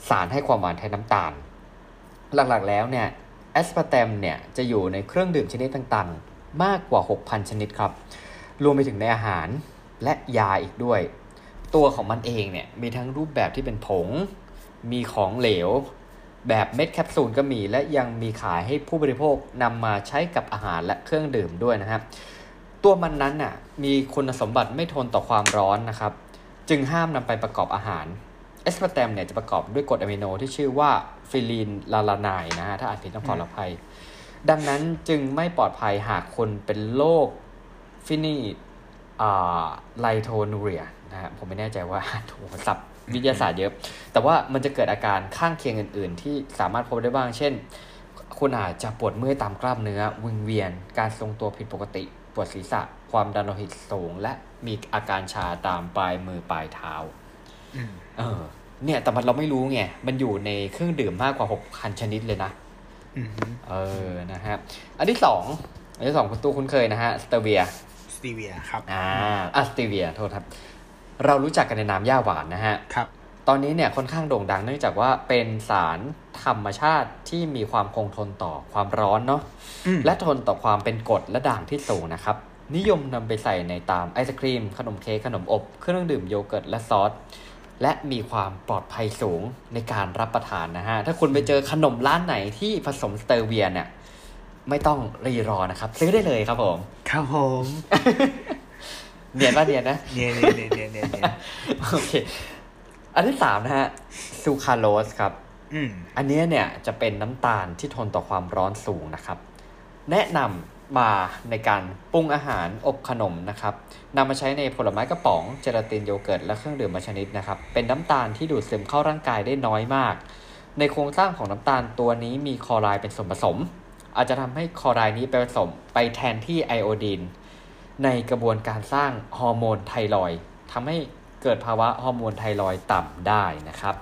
สารให้ความหวานแทนน้ำตาล หลักๆแล้วเนี่ย aspartame เนี่ยจะอยู่ในเครื่องดื่มชนิดต่างๆ มากกว่า 6,000 ชนิดครับ รวมไปถึงในอาหารและยาอีกด้วย ตัวของมันเองเนี่ยมีทั้งรูปแบบที่เป็นผง มีของเหลว แบบเม็ดแคปซูลก็มี และยังมีขายให้ผู้บริโภคนำมาใช้กับอาหารและเครื่องดื่มด้วยนะครับตัวมันนั้นน่ะมีคุณสมบัติไม่ทนต่อความร้อนนะครับ จึงห้ามนำไปประกอบอาหาร aspartame เนี่ยจะประกอบด้วยกรดอะมิโนที่ชื่อว่า phenylalanine นะฮะถ้าอ่านผิดต้องขออภัย ดังนั้นจึงไม่ปลอดภัยหากคนเป็นโรค phenylketonuria นะฮะผมไม่แน่ใจว่าถูกศัพท์ วิทยาศาสตร์เยอะ แต่ว่ามันจะเกิดอาการข้างเคียงอื่น ๆ ที่สามารถพบได้บ้าง เช่น คุณอาจจะปวดเมื่อยตามกล้ามเนื้อวิงเวียน การทรงตัวผิดปกติ ปวดศีรษะ ความดันโลหิตสูง และมีอาการชาตามปลายมือปลายเท้า
อืม
เออ เนี่ย แต่มันเราไม่รู้ไง มันอยู่ในเครื่องดื่มมากกว่าหกพันชนิดเลยนะ
อืม
เออ นะฮะ อันที่สอง อันที่สองคุณตู้คุ้นเคยนะฮะ
stevia stevia ครับ
อ่าอะ stevia โทษครับ เรารู้จักกันในนามหญ้าหวานนะฮะ
ครับ
ตอนนี้เนี่ยค่อนข้างโด่งดังเนื่องจากว่าเป็นสารธรรมชาติที่มีความคงทนต่อความร้อนเนาะ
อืม
และทนต่อความเป็นกรดและด่างที่สูงนะครับ นิยมนำไปใส่ในตามไอศครีม ขนมเค้กขนมอบ เครื่องดื่มโยเกิร์ตและซอสและมีความปลอดภัยสูงในการรับประทานนะฮะ ถ้าคุณไปเจอขนมร้านไหนที่ผสมสเตอร์เวียเนี่ยไม่ต้องรีรอนะครับ ซื้อได้เลยครับผม
ครับผม
เนียนป่ะเนียนนะ
เนี่ยเนี่ยเนี่ยเนี่ยเนียน
โอเค อันที่สามนะฮะซูคาโรสครับ
อืม
อันเนี้ยเนี่ยจะเป็นน้ำตาลที่ทนต่อความร้อนสูงนะครับ แนะนำมาในการปรุงอาหารอบขนมนะครับนำมาใช้ในผลไม้กระป๋องเจลาตินโยเกิร์ตและเครื่องดื่มบางชนิดนะครับ เป็นน้ำตาลที่ดูดซึมเข้าร่างกายได้น้อยมาก ในโครงสร้างของน้ำตาลตัวนี้มีคลอไรด์เป็นส่วนผสม อาจจะทำให้คลอไรด์นี้ไปผสมไปแทนที่ไอโอดีน ในกระบวนการสร้างฮอร์โมนไทรอยด์ทำให้เกิดภาวะฮอร์โมนไทรอยด์ต่ำได้นะครับ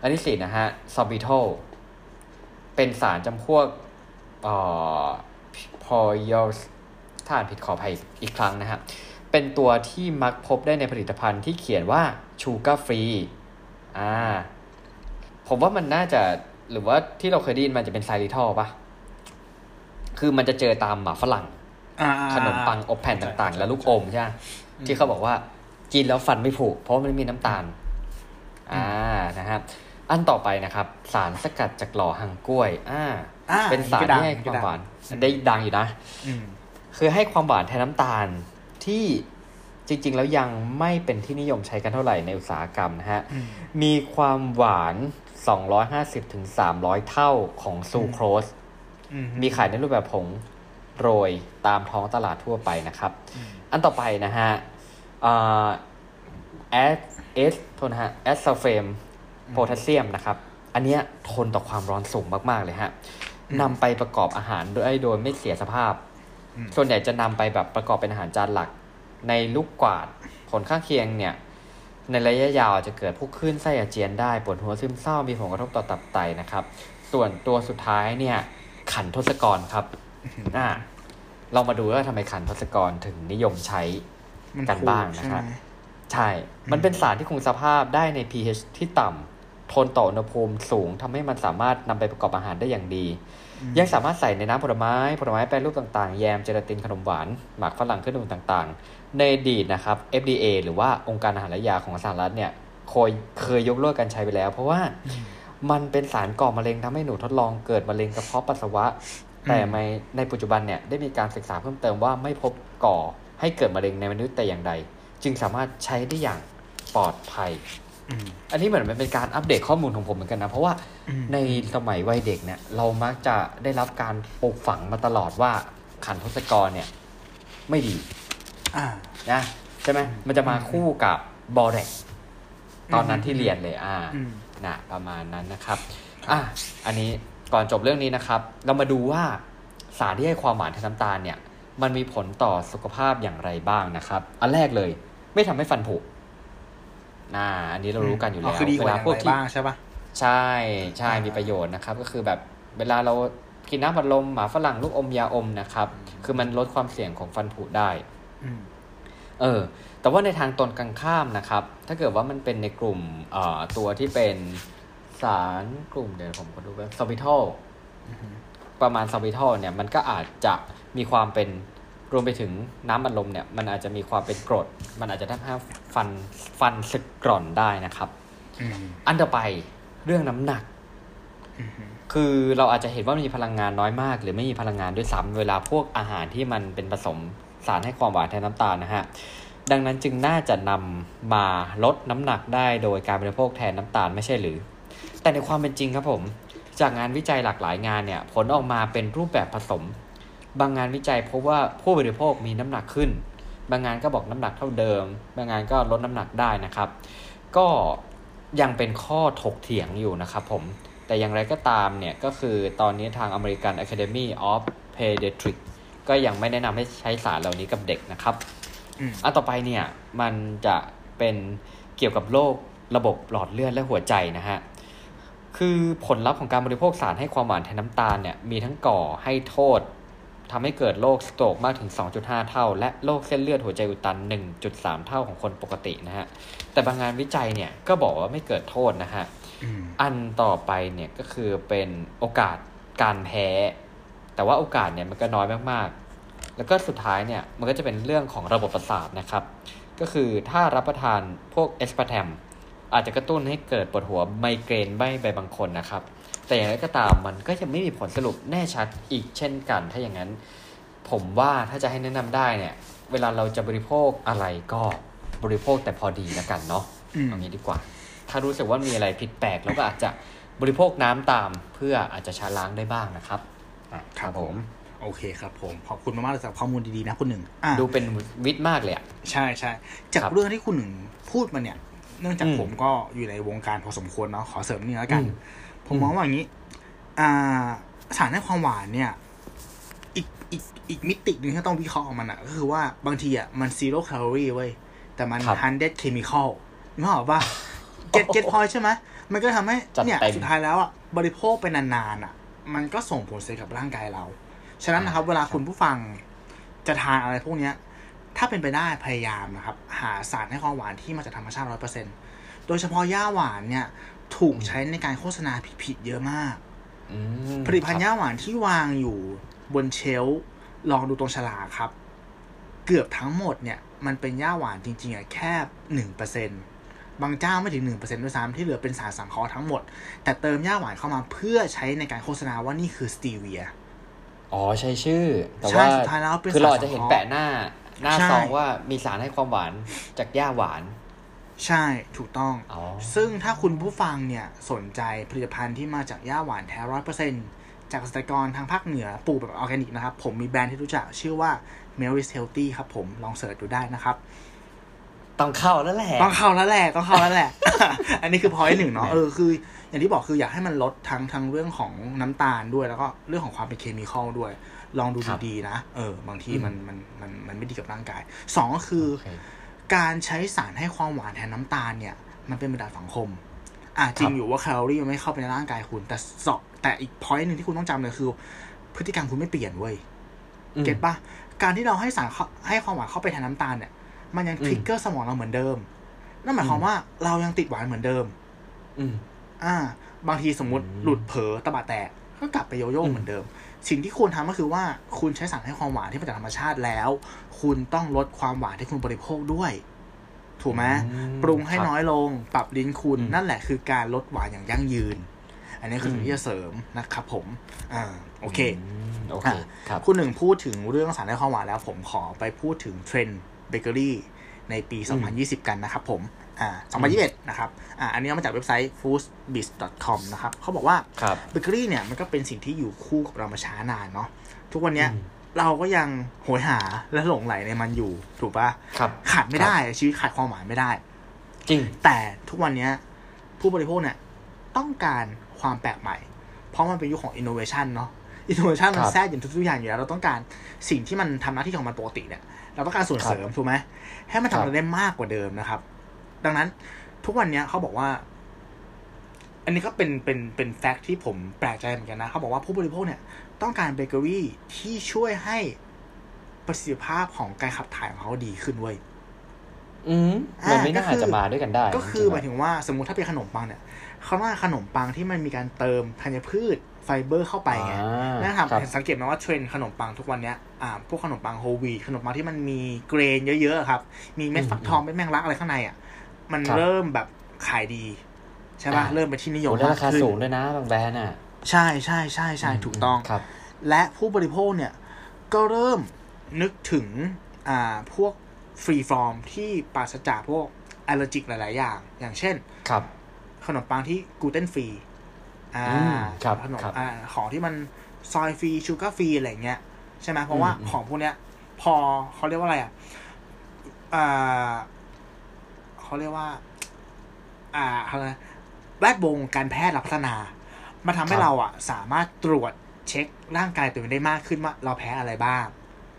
อันที่สี่นะฮะ sorbitol เป็นสารจำพวกเอ่อ polyols ถ้าอ่านผิดขออภัยอีกครั้งนะฮะเป็นตัวที่มักพบได้ในผลิตภัณฑ์ที่เขียนว่า sugar free อ่าผมว่ามันน่าจะหรือว่าที่เราเคยได้ยินมันจะเป็น xylitol ปะคือมันจะเจอตามหมาฝรั่ง ขนมปังอบแผ่นต่างๆ แล้วลูกอมใช่ไหมที่เขาบอกว่ากินแล้วฟันไม่ผุเพราะมันมีน้ำตาล อ่านะฮะอันต่อไปนะครับ สารสกัดจากหล่อหังกล้วย อ่า
อ่า
เป็นสารที่ให้ความหวานได้ดังอยู่นะ
อืม
คือให้ความหวานแทนน้ำตาลที่จริง ๆ แล้วยังไม่เป็นที่นิยมใช้กันเท่าไหร่ในอุตสาหกรรมนะฮะ
อืม
มีความหวาน 250-300ถึง300เท่าของซูโครส
อืม
มีขายในรูปแบบผง โรยตามท้องตลาดทั่วไปนะครับ อันต่อไปนะฮะแอสเอสโทษนะฮะ acesulfame potassium นะครับ อันเนี้ยทนต่อความร้อนสูงมาก ๆ เลยฮะนำไปประกอบอาหารโดยโดยไม่เสียสภาพ
อืม
ส่วนใหญ่จะนำไปแบบประกอบเป็นอาหารจานหลัก ในลูกกวาดผลข้างเคียงเนี่ย ในระยะยาวอาจจะเกิดพวกคลื่นไส้อาเจียนได้ปวดหัวซึมเศร้ามีผลกระทบต่อตับไตนะครับ ส่วนตัวสุดท้ายเนี่ยขันทศกรครับ อ่าเรามาดูว่าทำไมขันทศกรถึงนิยมใช้
มัน
กันบ้างนะครับ
ใช่ไหม
ใช่ มันเป็นสารที่คงสภาพได้ใน pH ที่ต่ำทนต่ออุณหภูมิสูงทำให้มันสามารถนำไปประกอบอาหารได้อย่างดี ยังสามารถใส่ในน้ำผลไม้ ผลไม้แปรรูปต่างๆ แยม เจลาตินขนมหวาน หมักฝรั่งเครื่องดื่มต่างๆ ในอดีตนะครับ FDA หรือว่าองค์การอาหารและยาของสหรัฐเนี่ยเคยเคยยกเลิกการใช้ไปแล้ว เพราะว่ามันเป็นสารก่อมะเร็งทำให้หนูทดลองเกิดมะเร็งกระเพาะปัสสาวะ แต่ในในปัจจุบันเนี่ยได้มีการศึกษาเพิ่มเติมว่าไม่พบก่อให้เกิดมะเร็งในมนุษย์แต่อย่างใด จึงสามารถใช้ได้อย่างปลอดภัย
อืม
อันนี้เหมือนมันเป็นการอัปเดตข้อมูลของผมเหมือนกันนะ เพราะว่า
อืม
ในสมัยวัยเด็กเนี่ยเรามักจะได้รับการปลูกฝังมาตลอดว่าขันทศกรเนี่ย ไม่ดี
อ่า
นะใช่ไหมมันจะมาคู่กับบอแรกตอนนั้นที่เรียนเลย อ่า
อืม
นะประมาณนั้นนะครับ อะอันนี้ ก่อนจบเรื่องนี้นะครับ เรามาดูว่าสารที่ให้ความหวานแทนน้ำตาลเนี่ย มันมีผลต่อสุขภาพอย่างไรบ้างนะครับ อันแรกเลย ไม่ทำให้ฟันผุน่าอันนี้เรารู้กันอยู่แล้ว
คือดีกว่าอย่าง
พวก
ไร
ที่
บ้างใช่ปะ
ใช่ใช่
อ่ามี
มีประโยชน์นะครับ ก็คือแบบเวลาเรากินน้ำบัดลมหมาฝรั่งลูกอมยาอมนะครับ คือมันลดความเสี่ยงของฟันผุได้
อืม
เออ แต่ว่าในทางตรงกันข้ามนะครับ ถ้าเกิดว่ามันเป็นในกลุ่มเอ่อตัวที่เป็น สารกลุ่มเดี๋ยวผมก็ดูว่าซอบิทอลประมาณซอบิทอลเนี่ยมันก็อาจจะมีความเป็นรวมไปถึงน้ำอัดลมเนี่ยมันอาจจะมีความเป็นกรด มันอาจจะทำให้ฟันฟันสึกกร่อนได้นะครับ
อืม
อันต่อไปเรื่องน้ำหนัก
อืม
คือเราอาจจะเห็นว่ามีพลังงานน้อยมาก หรือไม่มีพลังงานด้วยซ้ำเวลาพวกอาหารที่มันเป็นผสมสารให้ความหวานแทนน้ำตาลนะฮะดังนั้นจึงน่าจะนำมาลดน้ำหนักได้โดยการบริโภคแทนน้ำตาลไม่ใช่หรือ แต่ในความเป็นจริงครับผม จากงานวิจัยหลากหลายงานเนี่ยผลออกมาเป็นรูปแบบผสม บางงานวิจัยพบว่าผู้บริโภคมีน้ำหนักขึ้น บางงานก็บอกน้ำหนักเท่าเดิม บางงานก็ลดน้ำหนักได้นะครับ ก็ยังเป็นข้อถกเถียงอยู่นะครับผมแต่อย่างไรก็ตามเนี่ยก็คือตอนนี้ทาง American Academy of Pediatrics ก็ยังไม่แนะนำให้ใช้สารเหล่านี้กับเด็กนะครับ
อืม
อันต่อไปเนี่ยมันจะเป็นเกี่ยวกับโรคระบบหลอดเลือดและหัวใจนะฮะ คือผลลัพธ์ของการบริโภคสารให้ความหวานแทนน้ำตาลเนี่ยมีทั้งก่อให้โทษทำให้เกิดโรคสโตรกมากถึง 2.5 เท่า และโรคเส้นเลือดหัวใจอุดตัน 1.3 เท่าของคนปกตินะฮะ แต่บางงานวิจัยเนี่ยก็บอกว่าไม่เกิดโทษนะฮะ
อืม
อันต่อไปเนี่ยก็คือเป็นโอกาสการแพ้ แต่ว่าโอกาสเนี่ยมันก็น้อยมากๆ แล้วก็สุดท้ายเนี่ยมันก็จะเป็นเรื่องของระบบประสาทนะครับ ก็คือถ้ารับประทานพวกเอสปาร์แทม อาจจะกระตุ้นให้เกิดปวดหัวไมเกรนใบไปบางคนนะครับ แต่อย่างไรก็ตามมันก็ยังไม่มีผลสรุปแน่ชัดอีกเช่นกัน ถ้าอย่างนั้นผมว่าถ้าจะให้แนะนำได้เนี่ย เวลาเราจะบริโภคอะไรก็บริโภคแต่พอดีแล้วกันเนาะ
อืม
เอางี้ดีกว่า ถ้ารู้สึกว่ามีอะไรผิดแปลกเราก็อาจจะบริโภคน้ำตามเพื่ออาจจะชาล้างได้บ้างนะครับอะ
ครับผมโอเคครับผม ขอบคุณมากๆเลยสำหรับข้อมูลดีๆนะคุณหนึ่งอะ
ดูเป็นวิทย์มากเลยอะ
ใช่ใช่ จาก
ครับ
เรื่องที่คุณหนึ่งพูดมาเนี่ย เนื่องจาก
อืม
ผมก็อยู่ในวงการพอสมควรเนาะขอเสริมนี่แล้วกัน
อืม
ผมมองว่าอย่างนี้ อ่าสารให้ความหวานเนี่ย อีกอีกอีกมิติหนึ่งที่ต้องวิเคราะห์ของมันอะก็คือว่าบางทีอะมัน zero calorie เว้ย แต่มัน
ครับ
hundred chemical นึกออกปะ get get point ใช่ไหมมันก็ทำให้
จัด
เนี่ย
เต็ม
สุดท้ายแล้วอะบริโภคไปนานๆอะมันก็ส่งผลเสียกับร่างกายเรา ฉะนั้นนะครับ เวลาคุณผู้ฟังจะทานอะไรพวกเนี้ย ถ้าเป็นไปได้พยายามนะครับ หาสารให้ความหวานที่มาจากธรรมชาติร้อยเปอร์เซ็นโดยเฉพาะย่าหวานเนี่ยถูกใช้ในการโฆษณาผิดๆเยอะมาก
อืม
ผลิตภัณฑ์
ครับ
ย่าหวานที่วางอยู่บนเชลฟ์ลองดูตรงฉลากครับ เกือบทั้งหมดเนี่ยมันเป็นย่าหวานจริงๆอะแค่หนึ่งเปอร์เซ็นบางเจ้าไม่ถึงหนึ่งเปอร์เซ็นด้วยซ้ำที่เหลือเป็นสารสังเคราะห์ทั้งหมด แต่เติมย่าหวานเข้ามาเพื่อใช้ในการโฆษณาว่านี่คือสตีเวีย
อ๋อใช่ชื่อ แต่
ใช่
ว่า
สุดท้ายแล้วเป็น
คือเรา
สาร
อาจจะเห็น
สังเคราะห์
แปะหน้า หน้า
ใช่
ซองว่ามีสารให้ความหวานจากหญ้าหวาน
ใช่ถูกต้อง
อ๋อ
ซึ่งถ้าคุณผู้ฟังเนี่ยสนใจผลิตภัณฑ์ที่มาจากหญ้าหวานแท้ร้อยเปอร์เซ็นต์จากเกษตรกรทางภาคเหนือปลูกแบบออร์แกนิกนะครับ ผมมีแบรนด์ที่รู้จักชื่อว่า m e r i s Healthy ครับผมลอง search ดูได้นะครับ
ต้องเข้าแล้วแหละ
ต้องเข้าแล้วแหละ ต้องเข้าแล้วแหละ อันนี้คือ point หนึ่งเนาะ เออ คือ อย่างที่บอกคืออยากให้มันลดทั้งทั้งเรื่องของน้ำตาลด้วย แล้วก็เรื่องของความเป็น chemical ด้วย ลองดู
ครับ
ดีๆนะ เออ บางที
อืม
มันมันมันมันไม่ดีกับร่างกายสองก็คือ
โอเค
การใช้สารให้ความหวานแทนน้ำตาลเนี่ย มันเป็นบรรดาสังคม อะจริง
ครับ
อยู่ว่าแคลอรี่มันไม่เข้าไปในร่างกายคุณ แต่สอบแต่อีก point หนึ่งที่คุณต้องจำเลยคือ พฤติกรรมคุณไม่เปลี่ยนเว้ย
อืม
get ปะการที่เราให้สารเข้าให้ความหวานเข้าไปแทนน้ำตาลเนี่ย มันยัง
อืม
trigger สมองเราเหมือนเดิม นั่นหมายความว่าเรายังติดหวานเหมือนเดิม
อืม
อ่า บางทีสมมติ
อืม
หลุดเผลอตะบะแตกก็กลับไปโยโย่
อืม
เหมือนเดิม สิ่งที่ควรทำก็คือว่าคุณใช้สารให้ความหวานที่มาจากธรรมชาติแล้ว คุณต้องลดความหวานที่คุณบริโภคด้วย ถูกไหม
อืม
ปรุงให้
ครับ
น้อยลง ปรับลิ้นคุณ
อืม
นั่นแหละคือการลดหวานอย่างยั่งยืน อันนี้คือสิ่ง
อืม
ที่จะเสริมนะครับผมอ่าโอเค
มโอเค
อะ
ครับ
คุณหนึ่งพูดถึงเรื่องสารให้ความหวานแล้ว ผมขอไปพูดถึงเทรนด์เบเกอรี่ในปี
อืม
2020 กันนะครับผม อ่า2021 นะครับ อ่า อันนี้เอามาจากเว็บไซต์ foodbiz.com นะครับ เขาบอกว่า
ครับ
เบเกอรี่เนี่ยมันก็เป็นสิ่งที่อยู่คู่กับเรามาช้านานเนาะ ทุกวันเนี้ย
อืม
เราก็ยังโหยหาและหลงไหลในมันอยู่ ถูกปะ
ครับ
ขาดไม่ได้ ชีวิตขาดความหวานไม่ได้
จริง
แต่ทุกวันเนี้ยผู้บริโภคเนี่ยต้องการความแปลกใหม่ เพราะมันเป็นยุคของ innovation เนาะ innovation มัน
ครับ
แทรกอยู่ทุกๆอย่างอยู่แล้ว เราต้องการสิ่งที่มันทำหน้าที่ของมันปกติเนี่ย เราต้องการส่วนเสริมถูกไหมให้มันทำอะไรได้มากกว่าเดิมนะครับ ดังนั้นทุกวันเนี้ยเขาบอกว่า อันนี้ก็เป็นเป็นเป็น fact ที่ผมแปลกใจเหมือนกันนะ เขาบอกว่าผู้บริโภคเนี่ย ต้องการเบเกอรี่ที่ช่วยให้ประสิทธิภาพของการขับถ่ายของเขาดีขึ้นเว้ย
อืมมันไม่น่า
อ่าก็คือ
จะมาด้วยกันได้
ก็คือ
จริงๆ
หมายถึงว่าสมมุติถ้าเป็นขนมปังเนี่ยเขาต้องการขนมปังที่มันมีการเติมธัญพืชไฟเบอร์เข้าไปไง
อ่า
นะครับ
ครับ
สังเกตไหมว่าเทรนด์ขนมปังทุกวันเนี้ยอ่าพวกขนมปังโฮลวีทขนมปังที่มันมี grain เยอะๆครับ มีเม็ดฟักทองเม็ดแมงลักอะไรข้างในอะ มัน
ครับ
เริ่มแบบขายดี ใช่ป่ะ
อ่า
เริ่มเป็นที่นิยม
โอ้ได้
มาก
ราคา
ขึ้น
สูงด้วยนะบางแบรนด์อะ
ใช่ใช่ใช่ใช่ถูกต้อง
ครับ
และผู้บริโภคเนี่ย ก็เริ่มนึกถึงอ่าพวก free from ที่ปราศจากพวกอ l ลเลอร์จิกหลาย ๆ อย่าง อย่างเช่น
ครับ
ขนมปังที่ gluten free อ่า
อืมครับ
ขนม
ครับ
อ่าของที่มัน soy free sugar free อะไรเงี้ย ใช่ไหมเพราะว่า
อืม
ของพวกเนี้ย พอเขาเรียกว่าอะไรอะพอ่า เขาเรียกว่า อ่าอะไรนะแวดวงการแพทย์ลักษณะมันทำให้
ครับ
เราอะ สามารถตรวจเช็คร่างกายตัวเองได้มากขึ้นว่าเราแพ้อะไรบ้าง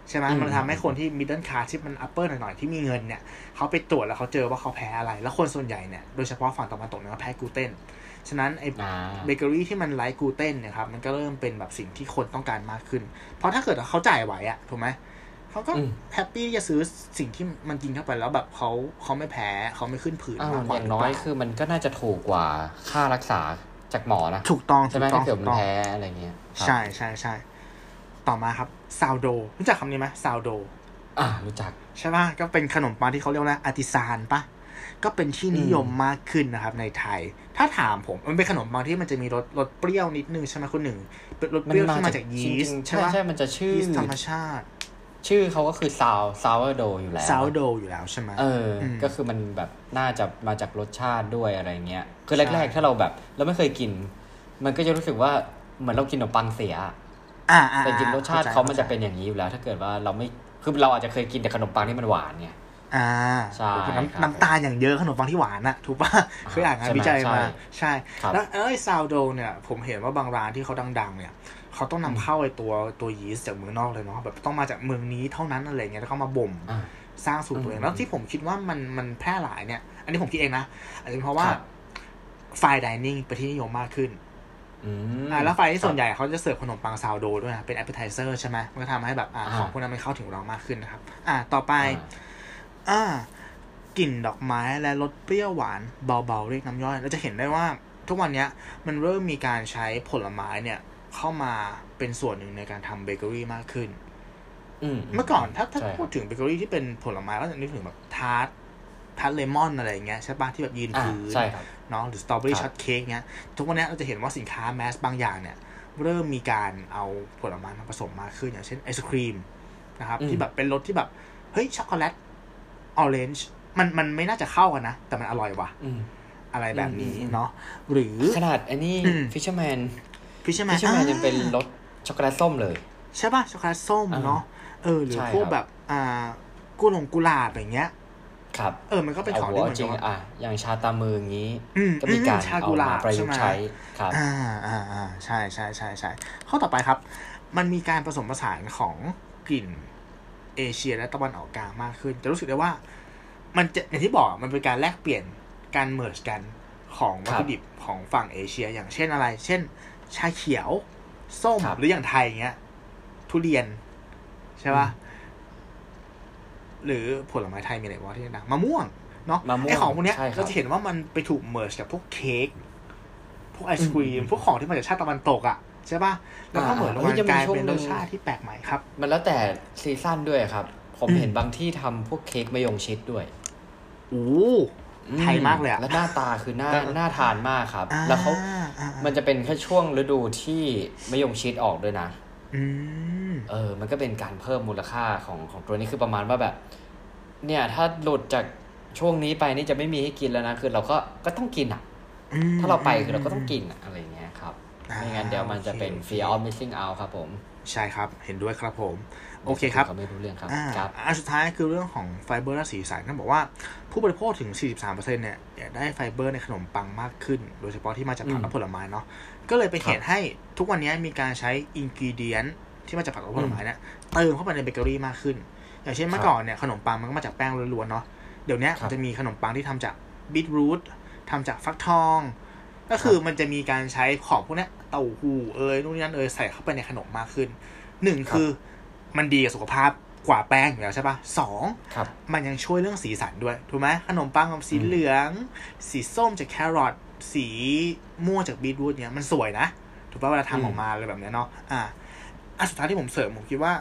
ใช่ไหม
อืม
มันทำให้คนที่ middle class ที่มัน upper หน่อยๆที่มีเงินเนี่ยเขาไปตรวจแล้วเขาเจอว่าเขาแพ้อะไร แล้วคนส่วนใหญ่เนี่ยโดยเฉพาะฝั่งตะวันตกเนี่ยเขาแพ้กลูเตนฉะนั้นไอ้
อ่า
เบเกอรี่ที่มันไร้กลูเตนเนี่ยครับมันก็เริ่มเป็นแบบสิ่งที่คนต้องการมากขึ้น เพราะถ้าเกิดเขาจ่ายไหวอะถูกไหม เขาก็
อืม
happy ที่จะซื้อสิ่งที่มันกินเข้าไปแล้วแบบเขาเขาไม่แพ้เขาไม่ขึ้นผื่น
อ้าว
มากกว่า
อย่างน้อย
หรืเปล่า
คืออมันก็น่าจะถูกกว่าค่ารักษาจากหมอนะ
ถูกต้อง
ใช่ไหม
ถูกต้อง
ถ้างเกิดมัน
ถู
มั
กต้อง
แพ้อะไรเงี้ยครับ
ใช่ใช่ใช่ต่อมาครับซาวโด รู้จักคำนี้ไหมซาวโด
อ่ารู้จัก
ใช่ป่ะ ก็เป็นขนมปังที่เขาเรียกว่าอาร์ติซานปะก็เป็นที่นิยมมากขึ้นนะครับ ในไทย ถ้าถามผม มันเป็นขนมปังที่มันจะมีรสรสเปรี้ยวนิดนึงใช่ไหมคุณหนึ่งเป็นรสเปรี้ยวที่มาจากยีส
จริ
ต์
งๆ
ใช่
ใช่
ปะ
ใช่ มันจะชื่อ
ยีสต์ธรรมชาติ
ชื่อเขาก็คือซาวซาวโดอยู่แล้ว
ซาวโดอยู่แล้วใช่ไหม
เอออ
ม
ก็คือมันแบบน่าจะมาจากรสชาติด้วยอะไรเงี้ย คือ
ใช่
แรกๆ ถ้าเราแบบเราไม่เคยกิน มันก็จะรู้สึกว่าเหมือนเรากินขนมปังเสีย
อ่าอ่า
แต่จริงๆรสชาติ
ข้ใจ
เขามันจะเป็นอย่างนี้อยู่แล้ว ถ้าเกิดว่าเราไม่คือเราอาจจะเคยกินแต่ขนมปังที่มันหวานไง
อ่า
ใช่
โอ้โห
ครับ
น้ำน้ำตาลอย่างเยอะขนมปังที่หวานอะถูกปะเคยอ่านงาน
ใช่ไหม
วิจัยมา
ใช่
ใช่
ครับ
แล้วไอ้ซาวโดเนี่ย ผมเห็นว่าบางร้านที่เขาดัง ๆ เนี่ย เขาต้องนำเข้าไอ้ตัวตัวยีสต์จากเมืองนอกเลยเนาะแบบต้องมาจากเมืองนี้เท่านั้นอะไรเงี้ยแล้วเขามาบ่ม
อ่า
สร้างสูตรตัวเอง
อืม
แล้วที่ผมคิดว่ามันมันแพร่หลายเนี่ย อันนี้ผมคิดเองนะอาจจะเป็นเพราะว่า
ครับ
fine dining เป็นที่นิยมมากขึ้น
อืม
อ่าแล้ว fine ที่ส่วนใหญ่เขาจะเสิร์ฟขนมปัง sourdough ด้วยนะเป็น appetizer ใช่ไหมมันก็ทำให้แบบอ่า
อ่า
ของพวกนั้นมันเข้าถึงเรามากขึ้นนะครับ อ่าต่อไป
อ่า
อ่ากลิ่นดอกไม้และรสเปรี้ยวหวานเบาๆเรียกน้ำย่อยเราจะเห็นได้ว่าทุกวันเนี้ยมันเริ่มมีการใช้ผลไม้เนี่ย เข้ามาเป็นส่วนหนึ่งในการทำเบเกอรี่มากขึ้น
อืม
เมื่อก่อนถ้าถ้า
ใช่
พูดถึงเบเกอรี่ที่เป็นผลไม้ก็จะนึกถึงแบบทาร์ตทาร์ตเลมอนอะไรอย่างเงี้ยใช่ปะที่แบบยืน
อ่า
พื้น
ใช่ครับ
เนาะหรือ strawberry
ครับ
shortcake เงี้ยทุกวันเนี้ยเราจะเห็นว่าสินค้า mass บางอย่างเนี่ย เริ่มมีการเอาผลไม้มาผสมมากขึ้นอย่างเช่นไอศครีมนะครับ
อืม
ที่แบบเป็นรสที่แบบ เฮ้ย chocolate orange มันมันไม่น่าจะเข้ากันนะ แต่มันอร่อยว่ะ
อืม
อะไรแบบนี้
อืม
เนาะหรือ
ขนาดอันนี้
อืม
Fisherman Fisherman Fisherman ยังเป็นรสช็อกโกแลตส้มเลย
ใช่ป่ะ ช็อกโกแลตส้ม
อ่า
เนาะเออ หรือ
ใช่
พวก
ครับ
แบบ อ่ากุหลงกุหลาบอย่างเงี้ย
ครับ
เออ มันก็เป็นของ
เอา
ที่
หัว
เหมือน
จริ
กับ
ง
ว่า
อะอย่างชาตามืออย่างนี้
อืม
ก็มีการ
อืมชา
เอา
กุหลา
มา
บ
ประยุก
ใช่
ต์
ไหม
ใช้ ครับ
อ่าอ่าอ่าใช่ใช่ใช่ใช่ข้อต่อไปครับ มันมีการผสมผสานของกลิ่นเอเชียและตะวันออกกลางมากขึ้น จะรู้สึกได้ว่า มันจะอย่างที่บอกอะมันเป็นการแลกเปลี่ยนการเมิร์จกันของวัตถุดิบของฝั่งเอเชีย อย่างเช่นอะไร เช่น ชาเขียว ส้ม
ครับ
หรืออย่างไทยเงี้ย ทุเรียน ใช่ป่ะหรือผลไม้ไทยมีอะไรวะที่ดังมะม่วงเนาะ
มะม่วง
ไอของพวกเนี้ย
ใช่ครับ
เราจะเห็นว่ามันไปถูกเมิร์จกับพวกเค้กพวกไอศครีม พวกของที่มาจากชาติตะวันตกอะใช่ป่ะแล้วก็เหมือน
อ่า
มัน
เฮ้ยจะมี
กลาย
ช่วง
เป็น
หนึ่
รงสชาติที่แปลกใหม่ครับ
มันแล้วแต่ซีซั่นด้วยครับ ผม
อืม
เห็นบางที่ทำพวกเค้กมะยงชิดด้วย
โอ้
อื
ไทยมากเลยอะ
แล้วหน้าตาคือน่า
เออ
น่าทานมากครับ
อ่า
แล้วเขา
อ่า
มันจะเป็นแค่ช่วงฤดูที่มะยงชิดออกด้วยนะ
อืม
เออ มันก็เป็นการเพิ่มมูลค่าของของตัวนี้คือประมาณว่าแบบ เนี่ย ถ้าหลุดจากช่วงนี้ไปนี่จะไม่มีให้กินแล้วนะ คือเราก็ก็ต้องกินอะ
อืม
ถ้าเราไปคือเราก็ต้องกินอะอะไรเงี้ยครับ
อ่า
ไม่งั้นเดี๋ยวมันจะเป็น
โอเค
fear of missing out ครับผม
ใช่ครับ เห็นด้วยครับผม โอเคครับ
เขาไม่รู้เรื่องครับ
อ่า
ครับ
อันสุดท้ายคือเรื่องของไฟเบอร์และสีสันท่านบอกว่าผู้บริโภคถึง 43%เนี่ยอยากได้ไฟเบอร์ในขนมปังมากขึ้น โดยเฉพาะที่มาจากผัก
อืม
และผลไม้เนาะก็เลยเป็น
ครับ
เหตุให้ทุกวันนี้มีการใช้ ingredient ที่มาจากผักและผลไม้เนี่ยเติมเข้าไปในเบเกอรี่มากขึ้น อย่างเช่นเมื่อก่อนเนี่ยขนมปังมันก็มาจากแป้งล้วนๆเนาะเดี๋ยวเนี้ย
ครับ
มันจะมีขนมปังที่ทำจากบีทรูททำจากฟักทอง ก็คือมันจะมีการใช้ของพวกเนี้ยเต้าหู้เอ้ยนู่นนี่นั่นเอ้ยใส่เข้าไปในขนมมากขึ้นหนึ่ง
ครับ
คือ มันดีกับสุขภาพกว่าแป้งอยู่แล้วใช่ปะสอง
ครับ
มันยังช่วยเรื่องสีสันด้วย ถูกไหมขนมปังกับสี
อืม
เหลือง สีส้มจากแครอทสีม่วงจากบีทรูทเนี้ยมันสวยนะ ถูกป่ะเวลาทำออกมาอะไรแบบเนี้ยเนาะอ่าอันสุดท้ายที่ผมเสริมผมคิดว่า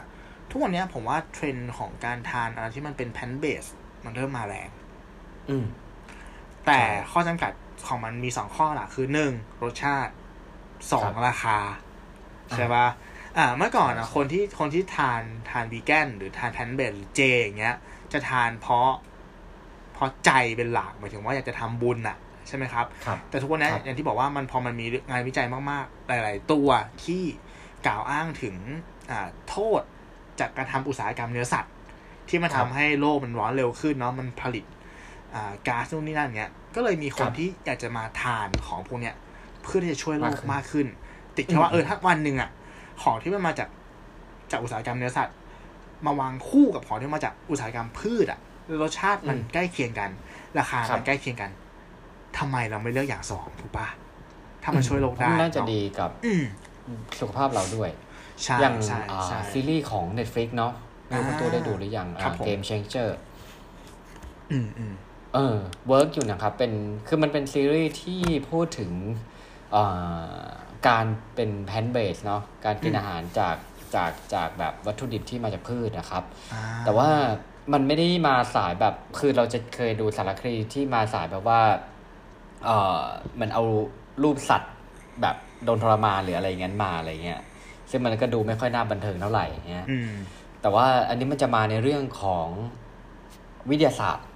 ทุกวันเนี้ยผมว่าเทรนด์ของการทานอะไรที่มันเป็นแพนเบสมันเริ่มมาแรง
อืม
แต่
ใช่
ข้อจำกัดของมันมีสองข้อหลักคือหนึ่งรสชาติสอง
ครับ
ราคา ใช่ป่ะ อ่าเมื่อก่อนอะ
ใช่
คนที่คนที่ทานทานวีแกนหรือทานแพนเบสหรือเจอย่างเงี้ย จะทานเพราะเพราะใจเป็นหลักหมายถึงว่าอยากจะทำบุญอะใช่ไหมครับ
ครับ
แต่ทุกวันนี้
ครับ
อย่างที่บอกว่ามันพอมันมีงานวิจัยมากๆ หลาย ๆ ตัวที่กล่าวอ้างถึงอ่าโทษจากการทำอุตสาหกรรมเนื้อสัตว์ ที่มัน
ครั
ทำ
บ
ให้โลกมันร้อนเร็วขึ้นเนาะมันผลิตอ่าก๊าซนู่นนี่นั่นเงี้ยก็เลยมีค
ครั
น
บ
ที่อยากจะมาทานของพวกเนี้ยเพื่อที่จะช่วยโลก
มามา
ก
ขึ้
ขึ้
น
นติดแค่ว่า
อืม
เออถ้าวันหนึ่งอะ ของที่มันมาจากจากอุตสาหกรรมเนื้อสัตว์มาวางคู่กับของที่มาจากอุตสาหกรรมพืชอะรสชาติมันใกล้เคียงกัน ราคา
ครั
มัน
บ
ใกล้เคียงกันทำไมเราไม่เลือกอย่างสองถูกปะถ้ามันช่วยโลกได้
น่าจะ
เน
ดีกับ
อืม
สุขภาพเราด้วย
ใช่
อย่าง
ใช่
อ่า
ใช่
ซีรีส์ของ Netflix เนาะไม่รู้คุณตัวได้ดูหรือยัง
ครับผม
เกม Changer
อืมอืม
เออ work อยู่นะครับ เป็นคือมันเป็นซีรีส์ที่พูดถึงเอ่อ การเป็น plant-based เนาะการกิน
อืม
อาหารจากจากจากแบบวัตถุดิบที่มาจากพืชนะครับ
อ่
แต่ว่ามันไม่ได้มาสายแบบคือเราจะเคยดูสารคดีที่มาสายแบบว่าเออมันเอารูปสัตว์แบบโดนทรมานหรืออะไรเงี้ยมาอะไรเงี้ยซึ่งมันก็ดูไม่ค่อยน่าบันเทิงเท่าไหร่เงี้ย
อืม
แต่ว่าอันนี้มันจะมาในเรื่องของวิทยาศาสตร์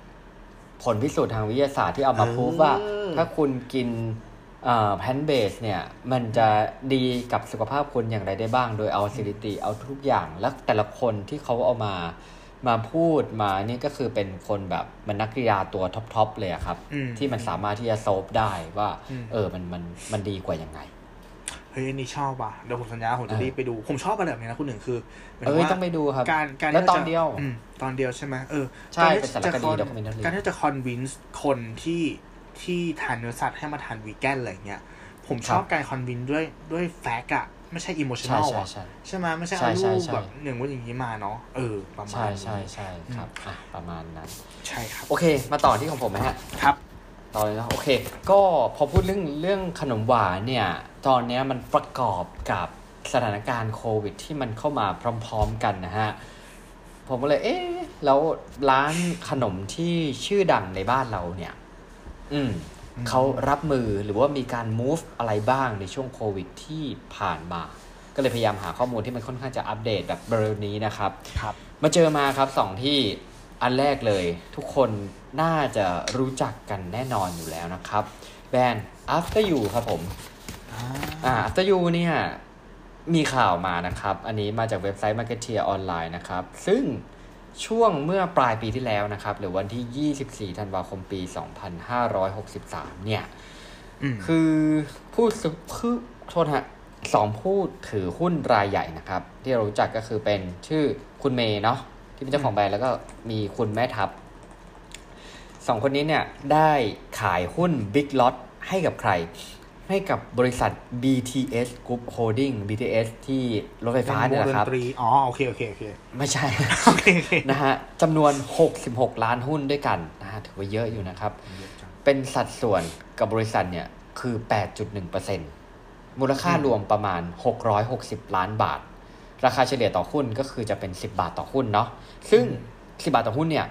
ผลพิสูจน์ทางวิทยาศาสตร์ที่เอามา
เออ
พูดว่า ถ้าคุณกิน แพนเบสเนี่ยมันจะดีกับสุขภาพคุณอย่างไรได้บ้าง โดยเอาสถิติเอาทุกอย่างแล้วแต่ละคนที่เขาเอามามาพูดมานี่ก็คือเป็นคนแบบมันนักกีฬาตัวท็อปๆเลยอะครับ
อืม
ที่มันสามารถที่จะโซฟได้ว่า
อืม
เออมันมันมันดีกว่ายังไง
เฮ้ยอันนี่ชอบว่ะเดี๋ยวผมสัญญาผมจะ
เออ
รีบไปดู ผมชอบอะไรแบบนี้นะคุณหนึ่งคือหมาย
เอ
ถึ
อ
ว่า
ต้องไปดูครับ
การการ
แล้ว
ที่
ตอน
จะ
เดียว
อืมตอนเดียวใช่ไหมเออ
ใช่
การที่
เป็นสารคดี
จะ
documentary
การที่จะ convince คนที่ ที่ทานเนื้อสัตว์ให้มาทานวีแกนอะไรเงี้ย ผมชอบ
ครับ
การ convince ด้วยด้วย fact อะไม่ใช่ emotional
ใช่ใช่
อะ
ใช่
ใช่ไหมไม่ใช่
ใช่
เอา
ใช่
รูป
ใช่
แบบหนึ่งว่าอย่างนี้มาเนาะเออประมาณ
ใช่
นี้
ใช่ใช่ครับอะประมาณนั้น
ใช่ครับ
โอเค มาต่อที่ของผมนะฮะ
ครับ
ต่อเลยนะโอเค ก็พอพูดเรื่องเรื่องขนมหวานเนี่ย ตอนเนี้ยมันประกอบกับสถานการณ์โควิด ที่มันเข้ามาพร้อม ๆ กันนะฮะ ผมก็เลย เอ๊ะ แล้วร้านขนมที่ชื่อดังในบ้านเราเนี่ยอืม
อืม
เขารับมือหรือว่ามีการ move อะไรบ้างในช่วงโควิดที่ผ่านมา ก็เลยพยายามหาข้อมูลที่มันค่อนข้างจะอัปเดตแบบเร็วนี้นะครับ
ครับ
มาเจอมาครับสองที่อันแรกเลย ทุกคนน่าจะรู้จักกันแน่นอนอยู่แล้วนะครับ แบรนด์ After You ครับผมอ่า After You เนี่ยมีข่าวมานะครับ อันนี้มาจากเว็บไซต์ Marketeer ออนไลน์นะครับ ซึ่ง ช่วงเมื่อปลายปีที่แล้วนะครับ หรือวันที่ 24 ธันวาคมปี 2563 เนี่ย
อืม
คือผู้ซื้อคือโทษฮะสองผู้ถือหุ้นรายใหญ่นะครับ ที่เรารู้จักก็คือเป็นชื่อคุณเมย์เนาะที่เป็นเจ้าของแบรนด์แล้วก็มีคุณแม่ทัพสองคนนี้เนี่ยได้ขายหุ้น Big Lot ให้กับใคร ให้กับบริษัท BTS Group Holding BTS ที่รถไฟฟ้าเนี่ย
ป็
นะครับ
วงดนตรีอ๋อโอเคโอเคโอเค
ไม่ใช่
โอเคโอเค
นะฮะจำนวน 66 ล้านหุ้นด้วยกันนะฮะถือว่าเยอะอยู่นะครับ เป็นสัดส่วนกับบริษัทเนี่ยคือ 8.1%มูลค่ารวมประมาณ 660 ล้านบาท ราคาเฉลี่ยต่อหุ้นก็คือจะเป็น 10 บาทต่อหุ้นเนาะซึ่ง 10 บาทต่อหุ้นเนี่ย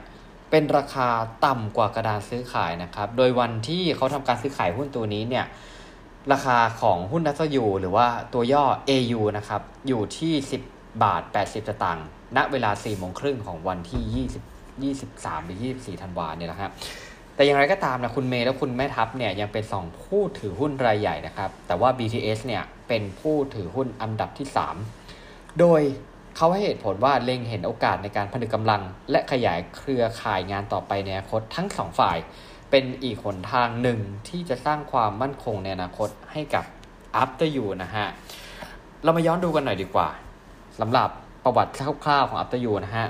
เป็นราคาต่ำกว่ากระดานซื้อขายนะครับ โดยวันที่เขาทำการซื้อขายหุ้นตัวนี้เนี่ย ราคาของหุ้นนัสยูหรือว่าตัวย่อ AU นะครับ อยู่ที่ 10 บาท 80สตางค์ณเวลา4โมงครึ่งของวันที่ 20 23 หรือ 24 ธันวาเนี่ยนะฮะแต่อย่างไรก็ตามนะคุณเมย์และคุณแม่ทัพเนี่ยยังเป็นสองผู้ถือหุ้นรายใหญ่นะครับ แต่ว่า BTS เนี่ยเป็นผู้ถือหุ้นอันดับที่ 3 โดยเขาให้เหตุผลว่าเล็งเห็นโอกาสในการผนึกกำลัง และขยายเครือข่ายงานต่อไปในอนาคตทั้งสองฝ่าย เป็นอีกหนทางหนึ่งที่จะสร้างความมั่นคงในอนาคตให้กับ After You นะฮะ เรามาย้อนดูกันหน่อยดีกว่าสำหรับประวัติคร่าวๆของ After You นะฮะ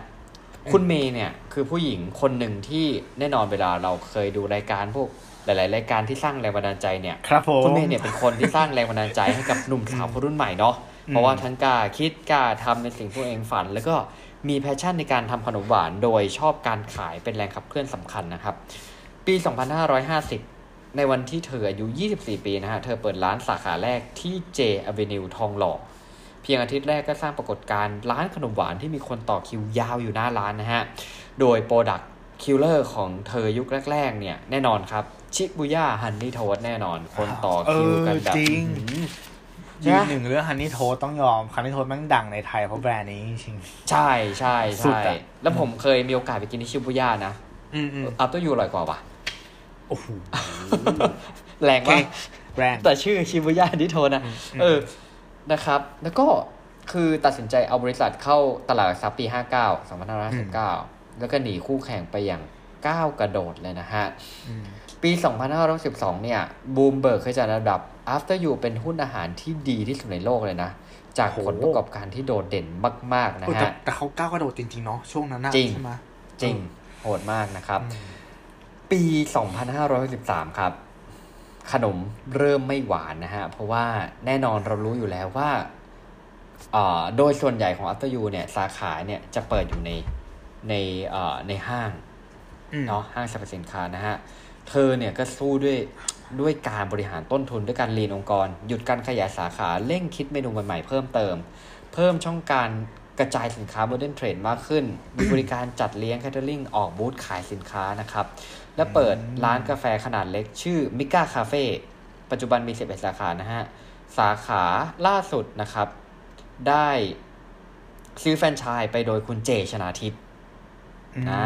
คุณเมย์เนี่ยคือผู้หญิงคนหนึ่งที่แน่นอนเวลาเราเคยดูรายการพวกหลาย ๆ รายการที่สร้างแรงบันดาลใจเนี่ย
ครับผม
คุณเมย์เนี่ยเป็นคนที่สร้างแรงบันดาลใจให้กับหนุ่มสาวคนรุ่นใหม่เนาะเพราะว่าทั้งกล้าคิดกล้าทำในสิ่งที่ตัวเองฝัน แล้วก็มีแพชชั่นในการทำขนมหวาน โดยชอบการขายเป็นแรงขับเคลื่อนสำคัญนะครับ ปี 2550 ในวันที่เธออายุ 24 ปีนะฮะ เธอเปิดร้านสาขาแรกที่ J Avenue ทองหล่อ เพียงอาทิตย์แรกก็สร้างปรากฏการณ์ร้านขนมหวานที่มีคนต่อคิวยาวอยู่หน้าร้านนะฮะ โดย product killer ของเธอยุคแรก ๆ เนี่ย แน่นอนครับ ชิบุย่า honey toast แน่นอน คนต่อคิวกันแบบ
เออจริง
อื้อหือ
ยื
ใช่
น
ไหม
หนึ่งเรื่อง honey toast ต้องยอม honey toast แม่งดังในไทยเพราะแบรนด์นี้จริง
ใช่ใช่
สุด
ใช่
อะ
แล้วผมเคยมีโอกาสไปกินที่ชิบุย่านะ
อืมอืม
After You อร่อยกว่าปะ
โอ้โห
แรง
โอเค
มาก
แบรนด์
แต่ชื่อชิบุย่า honey toast นะ
อืม
เออนะครับ แล้วก็คือตัดสินใจเอาบริษัทเข้าตลาดหลักทรัพย์ปี 59 2559แล้วก็หนีคู่แข่งไปอย่างก้าวกระโดดเลยนะฮะ
อืม
ปี 2512 เนี่ยบูมเบิร์กเคยจัดอันดับ After You เป็นหุ้นอาหารที่ดีที่สุดในโลกเลยนะ จากผลประกอบการที่โดดเด่นมาก ๆ นะ
โอ้แต่
ฮะ
แต่เขาก้าวกระโดดจริง ๆ เนาะช่วงนั้นน่ะ
จริง
ใช่ไหม
จริง โหดมากนะครับ
อืม
ปี 2513ครับ ขนมเริ่มไม่หวานนะฮะ เพราะว่าแน่นอนเรารู้อยู่แล้วว่าเอ่อโดยส่วนใหญ่ของ After You เนี่ย สาขาเนี่ยจะเปิดอยู่ในในเอ่อในห้าง
อืม
เนาะห้างสรรพสินค้านะฮะ เธอเนี่ยก็สู้ด้วยด้วยการบริหารต้นทุนด้วยการรีนองค์กร หยุดการขยายสาขาเร่งคิดเมนูใหม่ๆเพิ่มเติม เพิ่มช่องการกระจายสินค้า Modern Trade มากขึ้น มีบริการจัดเลี้ยง Catering ออกบูธขายสินค้านะครับ และเปิดร้านกาแฟขนาดเล็ก ชื่อ Mika Cafe ปัจจุบันมี 11 สาขานะฮะ สาขาล่าสุดนะครับ ได้ซื้อแฟรนไชส์ไปโดยคุณเจชนาทิพย์อ่า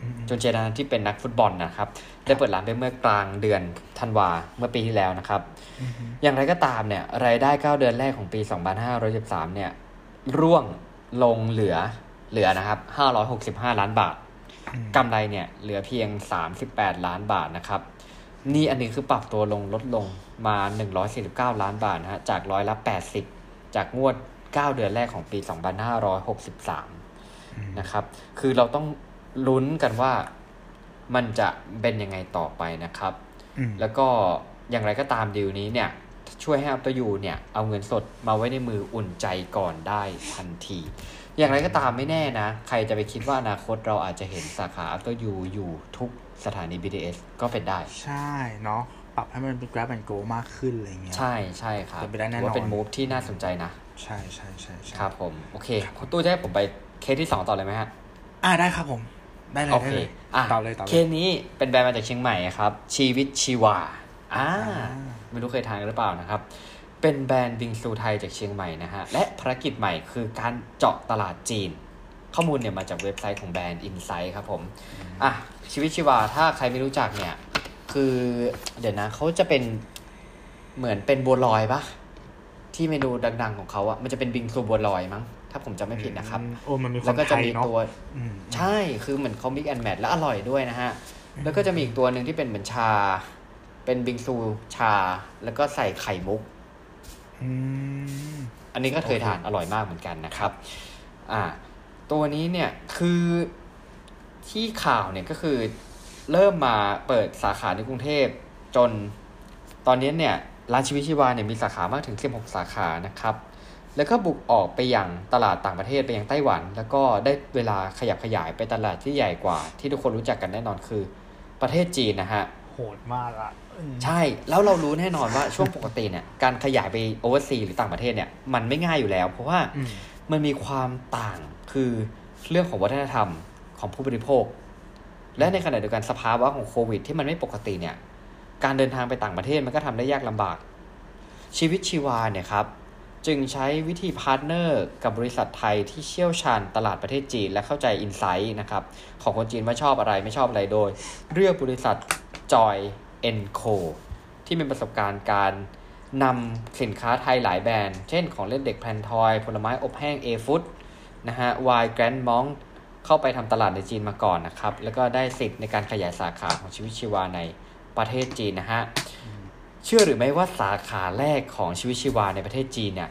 อืม
จนเจดานที่เป็นนักฟุตบอลนะครับ ได้เปิดร้านไปเมื่อกลางเดือนธันวาเมื่อปีที่แล้วนะครับ
อืม
อย่างไรก็ตามเนี่ย รายได้ 9 เดือนแรกของปี 2513 เนี่ย ร่วงลงเหลือเหลือนะครับ 565 ล้านบาท
อืม
กำไรเนี่ยเหลือเพียง 38 ล้านบาทนะครับนี่อันนี้คือปรับตัวลงลดลงมา 149 ล้านบาทนะฮะจากร้อยละ 80 จากงวด 9 เดือนแรกของปี 2563 นะครับ คือเราต้องลุ้นกันว่ามันจะเป็นยังไงต่อไปนะครับ
อืม
แล้วก็อย่างไรก็ตามดีลนี้เนี่ย ช่วยให้อัปตยูเนี่ย เอาเงินสดมาไว้ในมืออุ่นใจก่อนได้ทันที อย่างไรก็ตามไม่แน่นะ ใครจะไปคิดว่าอนาคตเราอาจจะเห็นสาขาอัปตยูอยู่ทุกสถานี BTS ก็เป็นได้
ใช่เนาะปรับให้มันเป็น grab and go มากขึ้นอะไรเงี้ย
ใช่ใช่ครับ
เป็นไปได้แน่นอน
ถืว่าเป็นมูฟที่น่าสนใจนะ
ใช่ใช่ใช่ใช่
ครับผม โอเค คุณตู้จะให้ผมไปเคสที่สองต่อเลยไหมฮะ
อ่าได้ครับผม ได้เลย
โอ
ได้
เค
เลย
อะ
ต่อเลยต่อ
เค
เลย
สนี้เป็นแบรนด์มาจากเชียงใหม่ครับ ชีวิตชีวาอ่า
อ่า
ไม่รู้เคยทานกันหรือเปล่านะครับ เป็นแบรนด์บิงซูไทยจากเชียงใหม่นะฮะ และภารกิจใหม่คือการเจาะตลาดจีน ข้อมูลเนี่ยมาจากเว็บไซต์ของแบรนด์ Insight ครับผม อะ ชีวิตชีวาถ้าใครไม่รู้จักเนี่ย คือเดี๋ยวนะเขาจะเป็นเหมือนเป็นบัวลอยปะที่เมนูดัง ๆ ของเขาอะมันจะเป็นบิงซูบัวลอยมั้ง ถ้าผมจำไม่ผิดนะครับ
อืมโอ้มันมีค
แล้ว
วาม
ก็
ไท
จะ
ย
มี
เนาะ
ตัว
อืม
ใช่คือเหมือนเขามิกแอนแมทและอร่อยด้วยนะฮะ แล้วก็จะมีอีกตัวหนึ่งที่เป็นเหมือนชา เป็นบิงซูชา แล้วก็ใส่ไข่มุก
อืม
อันนี้ก็เคยทานอร่อยมากเหมือนกันนะครับ อ่า ตัวนี้เนี่ยคือที่ข่าวเนี่ยก็คือเริ่มมาเปิดสาขาในกรุงเทพจนตอนนี้เนี่ยร้านชีวิตชีวาเนี่ยมีสาขามากถึง 16 สาขานะครับ แล้วก็บุกออกไปยังตลาดต่างประเทศไปยังไต้หวัน แล้วก็ได้เวลาขยับขยายไปตลาดที่ใหญ่กว่า ที่ทุกคนรู้จักกันแน่นอนคือ ประเทศจีนนะฮะ
โหดมากอะอืม
ใช่แล้วเรารู้แน่นอนว่าช่วงปกติเนี่ยการขยายไป oversea หรือต่างประเทศเนี่ยมันไม่ง่ายอยู่แล้ว เพราะว่า
อืม
มันมีความต่างคือเรื่องของวัฒนธรรมของผู้บริโภค และในขณะเดียวกันสภาวะของโควิด ที่มันไม่ปกติเนี่ย การเดินทางไปต่างประเทศมันก็ทำได้ยากลำบาก ชีวิตชีวาเนี่ยครับจึงใช้วิธี partner กับบริษัทไทยที่เชี่ยวชาญตลาดประเทศจีน และเข้าใจ insight นะครับของคนจีนว่าชอบอะไรไม่ชอบอะไรโดย เลือกบริษัท Joy n c o ที่มีประสบการณ์การนำสินค้าไทยหลายแบรนด์ เช่นของเล่นเด็กแพนทอย ผลไม้อบแห้ง A Food นะฮะ Y Grand Monk เข้าไปทำตลาดในจีนมาก่อนนะครับ แล้วก็ได้สิทธิ์ในการขยายสาขาของชีวิตชีวาในประเทศจีนนะฮะ เชื่อหรือไม่ว่าสาขาแรกของชีวิตชีวาในประเทศจีนเนี่ย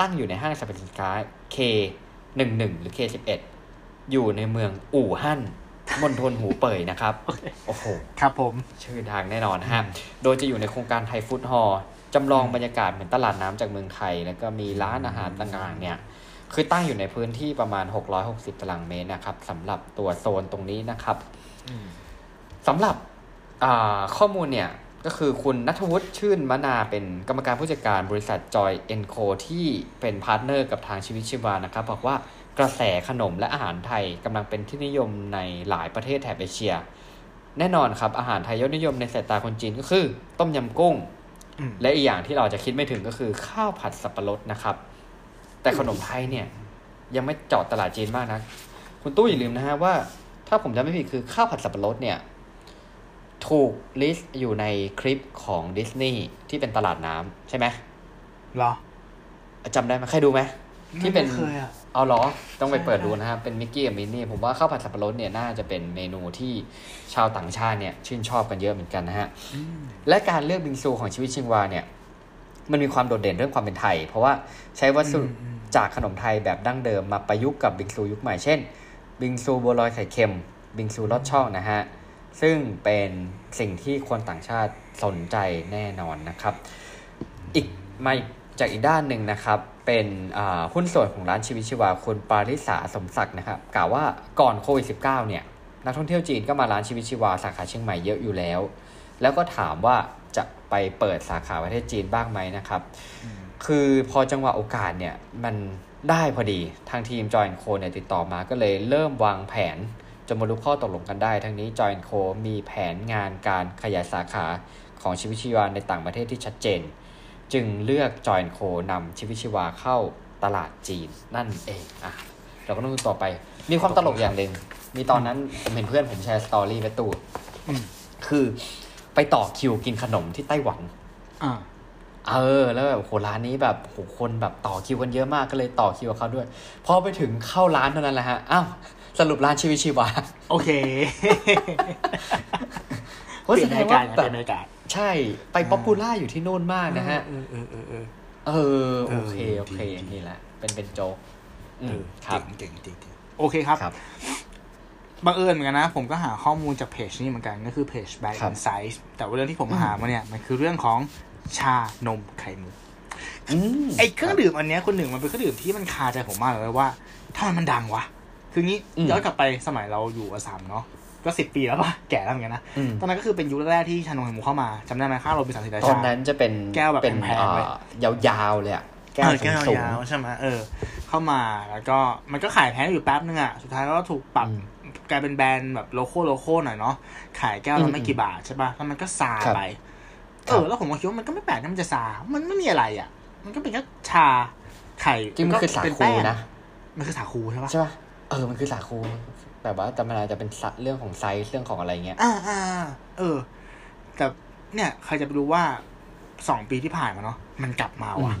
ตั้งอยู่ในห้างสรรพสินค้า K11 หรือ K11 อยู่ในเมืองอู่ฮั่น มณฑลหูเป่ยนะครับ โอ้โห
ครับผม
ชื่อทางแน่นอนฮะ โดยจะอยู่ในโครงการไทยฟู้ดฮอลล์จำลองบรรยากาศเหมือนตลาดน้ำจากเมืองไทย แล้วก็มีร้านอาหารต่างๆ เนี่ย คือตั้งอยู่ในพื้นที่ประมาณ 660 ตารางเมตรนะครับสำหรับตัวโซนตรงนี้นะครับ
อืม
สำหรับอ่าข้อมูลเนี่ยก็คือคุณนัทวุฒิชื่นมนาเป็นกรรมการผู้จัดการบริษัทจอยเอ็นโคที่เป็น partner กับทางชีวิตชีวานะครับ บอกว่า กระแสขนมและอาหารไทยกำลังเป็นที่นิยมในหลายประเทศแถบเอเชีย แน่นอนครับ อาหารไทยยอดนิยมในสายตาคนจีนก็คือ ต้มยำกุ้ง
อืม
และอีกอย่างที่เราจะคิดไม่ถึงก็คือข้าวผัดสับปะรดนะครับ แต่ขนมไทยเนี่ย ยังไม่เจาะตลาดจีนมากนะคุณตู้อย่าลืมนะฮะว่า ถ้าผมจำไม่ผิดคือข้าวผัดสับปะรดเนี่ยถูก list อยู่ในคลิปของดิสนีย์ที่เป็นตลาดน้ำใช่ไหม
เหรอ
จำได้ไหมใครดูไหมที่เป็น
ไม่เคยอะ
เอาเหรอ ต้องไปเปิดดูนะครับ เป็นมิกกี้กับมินนี่ผมว่าข้าวผัดสับปะรดเนี่ยน่าจะเป็นเมนูที่ชาวต่างชาติเนี่ยชื่นชอบกันเยอะเหมือนกันนะฮะ และการเลือกบิงซูของชีวิตชิงวาเนี่ยมันมีความโดดเด่นเรื่องความเป็นไทย เพราะว่าใช้วัสดุจากขนมไทยแบบดั้งเดิมมาประยุกต์กับบิงซูยุคใหม่เช่น บิงซูบัวลอยไข่เค็ม บิงซูลอดช่องนะฮะ ซึ่งเป็นสิ่งที่คนต่างชาติสนใจแน่นอนนะครับ อีกมาอีก จากอีกด้านหนึ่งนะครับ เป็นอ่าหุ้นส่วนของร้านชีวิตชีวาคุณปาริสาสมศักดิ์นะครับกล่าวว่าก่อนโควิด -19 เนี่ยนักท่องเที่ยวจีนก็มาร้านชีวิตชีวาสาขาเชียงใหม่เยอะอยู่แล้ว แล้วก็ถามว่าจะไปเปิดสาขาประเทศจีนบ้างไหมนะครับ คือพอจังหวะโอกาสเนี่ยมันได้พอดีทางทีมจอยโคเนี่ยติดต่อมาก็เลยเริ่มวางแผนจนบรรลุข้อตกลงกันได้ ทั้งนี้จอยโคมีแผนงานการขยายสาขาของชีวิตชีวาในต่างประเทศที่ชัดเจน จึงเลือกจอยโคนำชีวิตชีวาเข้าตลาดจีนนั่นเองอะเราก็ต้องดูต่อไป มีความตลกอย่างหนึ่งมีตอนนั้นผมเห็นเพื่อนผมแชร์ story ไว้ตูด
อืม
คือไปต่อคิวกินขนมที่ไต้หวัน
อ่า
เออ แล้วแบบโหร้านนี้แบบโหคนแบบต่อคิวกันเยอะมากก็เลยต่อคิวกับเขาด้วย พอไปถึงเข้าร้านเท่านั้นแหละฮะอ้าวสรุปร้านชีวิตชีวา
โอเค
ว่า
เปลี่
แส
ยน
ด
บรงรยากา
ว่า
ศ
แบ
เปลี่
บ เปลี่
ยนบรรยากาศ
ใช่ไป popular อยู่ที่โน่นมากนะฮะ
เออเออเออเออ
เออโอเค
เออ
โอเค
ดีดี
นี่แหละ เป็นเป็นโจ๊กอืม
เออ
ครับ
เก่งเก่งเก่งโอเคครับ
ครับ
บังเอิญเหมือนกันนะ ผมก็หาข้อมูลจากเพจนี้เหมือนกันก็คือเพจ Brand
ครับ
Inside แต่ว่าเรื่องที่ผมหามาเนี่ย มันคือเรื่องของชานมไข่มุก
อืม
ไอ้เครื่องดื่มอันเนี้ยคนหนึ่งมันเป็นเครื่องดื่มที่มันคาใจผมมากเลยว่าทำไมมันดังวะ คืองี้ย้อนกลับไปสมัยเราอยู่อสามเนาะ ก็สิบปีแล้วป่ะแก่แล้วเหมือนกันนะ
อืม
ตอนนั้นก็คือเป็นยุคแรกๆที่ชานมไข่มุกเข้ามาจำได้ไหมข้าวโรบินสันศรีราชา
ตอนนั้นจะเป็น
แก้วแบบ
เป็น
แพงๆเลย
อ่ายาวๆเลยอะแก้ว
เออแก้ว
สูง
ยาวๆใช่ไหมเออ เข้ามาแล้วก็มันก็ขายแพงอยู่แป๊บนึงอะสุดท้ายก็ถูกปรับ
อืม
กลายเป็นแบรนด์แบบ local local หน่อยเนาะขายแก้ว
อื
ละ
ม
ไม่กี่บาทใช่ป่ะแล้วมันก็ซา
ครับ
ไป
ค
เอ
รับ
อแล้วผมก็คิดว่ามันก็ไม่แปลกที่มันจะซา มันไม่มีอะไรอะ มันก็เป็นแค่ชาไข่
จริงมันคือสา
เป็น
คู
แป้ง
นะ
มันคือสาคูใช่ป่ะ
ใช่ป่ะเออมันคือสาคู แบบว่าแต่มันอาจจะเป็นสัตว์เรื่องของไซส์เรื่องของอะไรเงี้ย
อ่าอ่าเออ แต่เนี่ยใครจะไปรู้ว่าสองปีที่ผ่านมาเนาะมันกลับมาว่ะ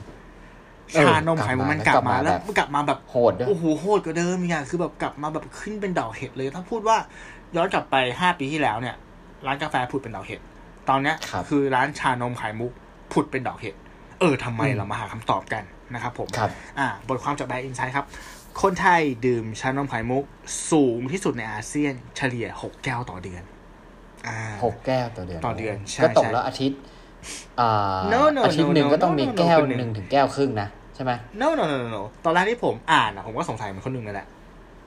เออ
ชานมไข่มุกมันกลับมา
กลับมา
แล้ว
แบบ
มันกลับมาแบบ
โหดด้วย
โอ้โหโหดกว่าเดิมอีกอย่างคือแบบกลับมาแบบขึ้นเป็นดอกเห็ดเลย ถ้าพูดว่าย้อนกลับไปห้าปีที่แล้วเนี่ย ร้านกาแฟผุดเป็นดอกเห็ดตอนเนี้ย
ครับ
อร้านชานมไข่มุกผุดเป็นดอกเห็ดเออทำไม
อืม
เรามาหาคำตอบกันนะครับผม
ครับ
อ่าบทความจากแบรนด์อินไซด์ครับ คนไทยดื่มชานมไข่มุก สูงที่สุดในอาเซียนเฉลี่ยหกแก้วต่อเดือนอ่า
หกแก้วต่อเดือน
ต่อเดือนใช่
ก็ตก
ใช่
แล้วอาทิตย์อ่า
No, no,
อาทิตย์หนึ่ง
no, no,
ก็ต้องมี
no, no,
แก้ว
คนหนึ่ง
หนึ่งถึงแก้วครึ่งนะใช่ไหม
no no no no no ตอนแรกที่ผมอ่านอะผมก็สงสัยเหมันคนหนึ่งนั่นแหละ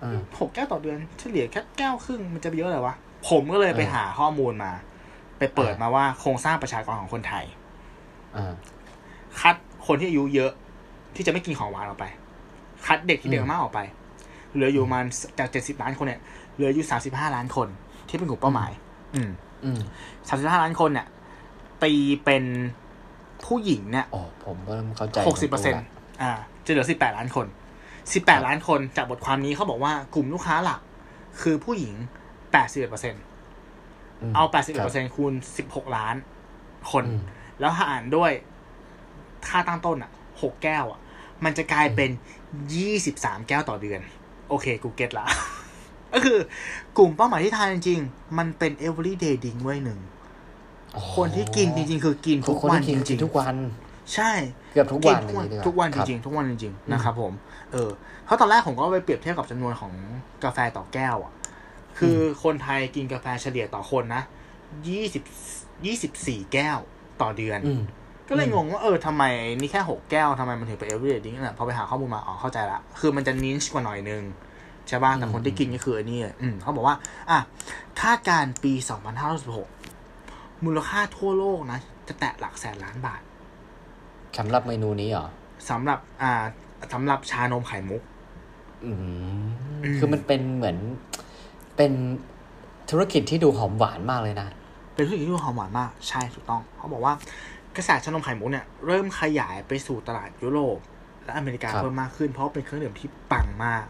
อืม
หกแก้วต่อเดือนเฉลี่ยแค่แก้วครึ่งมันจะไปเยอะเลยวะ ผมก็เลยไป
เออ
หาข้อมูลมา ไปเปิด
อ่าม
มาว่าโครงสร้างประชากรของคนไทย
อ่า
คัดคนที่อายุเยอะที่จะไม่กินของหวานออกไป คัดเด็กที่เด็ก
อืม
มากออกไป เหลืออยู่ประมาณจากเจ็ดสิบล้านคนเนี่ย เหลืออยู่สามสิบห้าล้านคนที่เป็นกลุ่มเป้าหมายอืม
อืม
สามสิบห้าล้านคนเนี่ย ตีเป็นผู้หญิงเนี่ย
โอ้ผมเริ่มเข้าใจ
หกสิบเปอร์เซ็นต์อ่า จะเหลือสิบแปดล้านคนสิบแปดล้านคนจากบทความนี้เขาบอกว่ากลุ่มลูกค้าหลัก คือผู้หญิงแปดสิบเปอร์เซ็นต์
ม
เอาแปดสิบ
ครั
เปอร์เซ็นต์คูณสิบหกล้าน คน
อืม
แล้วหารด้วยค่าตั้งต้นอะหกแก้วอะ มันจะกลายเป็น ยี่สิบสามแก้วต่อเดือน โอเค กูเก็ตละ ก็คือกลุ่มเป้าหมายที่ทานจริงๆ มันเป็น everyday drink ไว้ยหนึ่ง คนที่กินจริง ๆ คือกิน
ทุ
ทุ
ก
ก
คน
วัน
ที่
จ
กินกิ
ริ
น
ง
ทุกวัน
ๆใช่
เกือบทุก
กิ
วัน
ทุกวัน
เลยดีกว่า
ทุกวันจ
ครับ
ริงๆ ทุกวันจริงๆ นะครับผม เออ เพราะตอนแรกผมก็ไปเปรียบเทียบกับจำนวนของกาแฟต่อแก้วอะ คือคนไทยกินกาแฟเฉลี่ยต่อคนนะยี่สิบยี่สิบสี่แก้วต่อเดือน
อืม
ก็เลยงงว่าเออทำไมนี่แค่หกแก้วทำไมมันถึงเป็น everyday drink น่ะพอไปหาข้อมูลมาอ๋อเข้าใจละคือมันจะนิชกว่าหน่อยนึงใช่ป่ะแต่คนที่กินก็คืออันนี้อืมเขาบอกว่า อะคาดการณ์ปี2516มูลค่าทั่วโลกนะ จะแตะหลักแสนล้านบาท
สำหรับเมนูนี้เหรอ
สำหรับอ่าสำหรับชานมไข่มุก
อืม
อืม
คือมันเป็นเหมือนเป็นธุรกิจที่ดูหอมหวานมากเลยนะ
เป็นธุรกิจที่ดูหอมหวานมาก ใช่ถูกต้อง เขาบอกว่า กระแสชานมไข่มุกเนี่ยเริ่มขยายไปสู่ตลาดยุโรป และอเมริกา
ครับ
เพิ่มมากขึ้น เพราะว่าเป็นเครื่องดื่มที่ปังมาก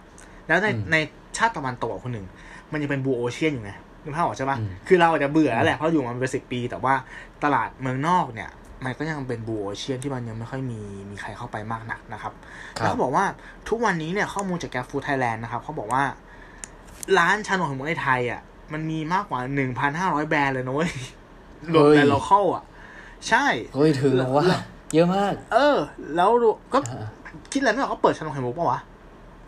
แล้วใน
อืม
ในชาติตะวันตกคนหนึ่ง มันยังเป็นบูโอเชียนอยู่ไงนึกภาพออกใช่ปะ
อืม
คือเราอาจจะเบื่อแล้วแหละเพราะอยู่มาเป็นสิบปี แต่ว่าตลาดเมืองนอกเนี่ย มันก็ยังเป็นบูโอเชียนที่มันยังไม่ค่อยมีมีใครเข้าไปมากนักนะครับ
ครับ
แล้วเขาบอกว่าทุกวันนี้เนี่ยข้อมูลจากแกฟูไทยแลนด์นะครับเขาบอกว่าร้านชานมไข่มุกในไทยอะมันมีมากกว่าหนึ่งพันห้าร้อยแบรนด์เลยนะเว้ยรวมแต่ local อะ ใช่
เฮ้ยถึงว่าเยอะมาก
เออ แล้วดูก็
อ่า
คิดอะไรไม่ออกก็เปิดชานมไข่มุกปะวะ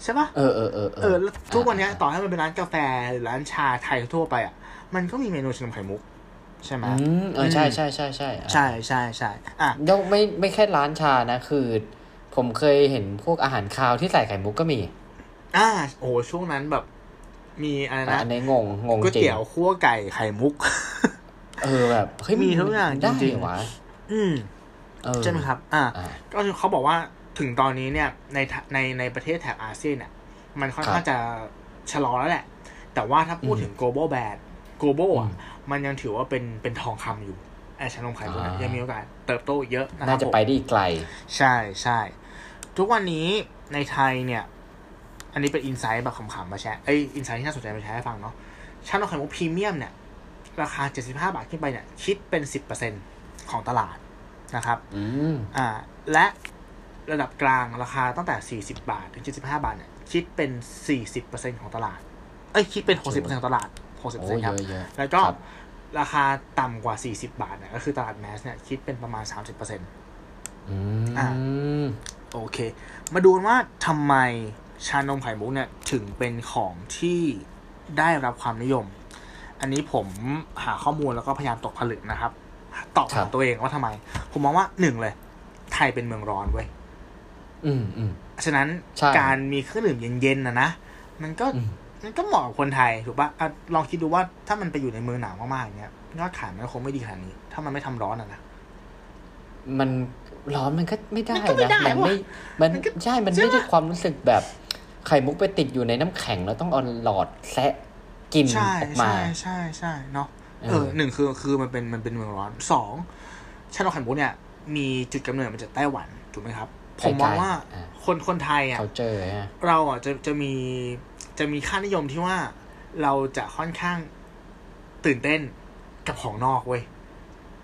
ใช่ปะ
เออเออเออ
เออแล้วทุกวันเนี้ยต่อให้มันเป็นร้านกาแฟหรือร้านชาไทยทั่วไปอะ มันก็มีเมนูชานมไข่มุก ใช่ไหม
อืมเออใช่ใช่ใช่ใช่
ใช่ใช่ใช่อะ
แล้วไม่ไม่แค่ร้านชานะ คือ ผมเคยเห็นพวกอาหารคาวที่ใส่ไข่มุกก็มี
อ่าโอ้โหช่วงนั้นแบบ มีอะไร
อะ
นะ
อันนี้งงงง
ก๋วย
จริง
เตี๋ยวคั่วไก่ไข่มุก
เออแบบเฮ้ย
มีทุกอย่าง
ได้
จริงๆ
เหวะ
อืม
เออ
ใช่ไหมครับอ่า
อ่า
ก็คือเขาบอกว่าถึงตอนนี้เนี่ยในทะในในประเทศแถบอาเซียนเนี่ยมันค่อนข้างจะชะลอแล้วแหละ แต่ว่าถ้าพูดถึง global brand global อะ
อืม
มันยังถือว่าเป็นเป็นทองคำอยู่ไอชานมไข่มุกเนี่ย
อ่ายั
ยังมีโอกาสเติบโตอีกเยอะนะครั
น่า
บ
จะ
ผม
ไปได้อีกไกล
ใช่ใช่ทุกวันนี้ในไทยเนี่ย อันนี้เป็นอินไซต์แบบขำๆมาแชร์เอ้ยอินไซต์ที่น่าสนใจมาแชร์ให้ฟังเนาะชานมไข่มุกพรีเมียมเนี่ย ราคา 75 บาทขึ้นไปเนี่ย คิดเป็น 10%ของตลาดนะครับ
อืม
อ่า และระดับกลางราคาตั้งแต่ 40 บาท ถึง 75 บาทเนี่ย คิดเป็น 40%ของตลาด เอ้ย คิดเป็น 60%ของตลาด
โอ้
60%ครับ
เยอะเยอะ
แล้วก็
ครับ
ราคาต่ำกว่า 40 บาทเนี่ยก็คือตลาดแมสเนี่ย คิดเป็นประมาณ 30%
อื
อะ
ม
โอเค มาดูกันว่าทำไมชานมไข่มุกเนี่ย ถึงเป็นของที่ได้รับความนิยม อันนี้ผมหาข้อมูลแล้วก็พยายามตกผลึกนะครับ ตอบ
ครั
ถาม
บ
ตัวเองว่าทำไม ผมมองว่าหนึ่งเลย ไทยเป็นเมืองร้อนเว้ย
อืมอืม
ฉะนั้น
ใช่
การมีเครื่องดื่มเย็นๆนะนะมันก็
อืม
มันก็เหมาะกับคนไทยถูกปะอะลองคิดดูว่าถ้ามันไปอยู่ในเมืองหนาวมากๆอย่างเงี้ยยอดขายมันก็คงไม่ดีขนาดนี้ ถ้ามันไม่ทำร้อนอะนะ
มันร้อนมันก็ไม่ได้
มันก็ไม่
นะ
ได้
มันไม่
ว่ะ
มัน
มันก็
ใช่มัน
ใช่
ไม่ได้
ปะ
ความรู้สึกแบบไข่มุกไปติดอยู่ในน้ำแข็งแล้วต้องเอาหลอดแซะ กิน
ใช่
ออกมา
ใช่ใช่ใช่เนาะ
เออ
เออหนึ่งคือคือมันเป็นมันเป็นเมืองร้อนสองชาโนไข่มุกเนี่ย มีจุดกำเนิดมาจากไต้หวันถูกไหมครับ ผมมองว่า
ใกล้ๆอะ
คนคนไทยอะ
เขาเจอฮะ
เราอะจะจะมีจะมีค่านิยมที่ว่าเราจะค่อนข้างตื่นเต้นกับของนอกเว้ย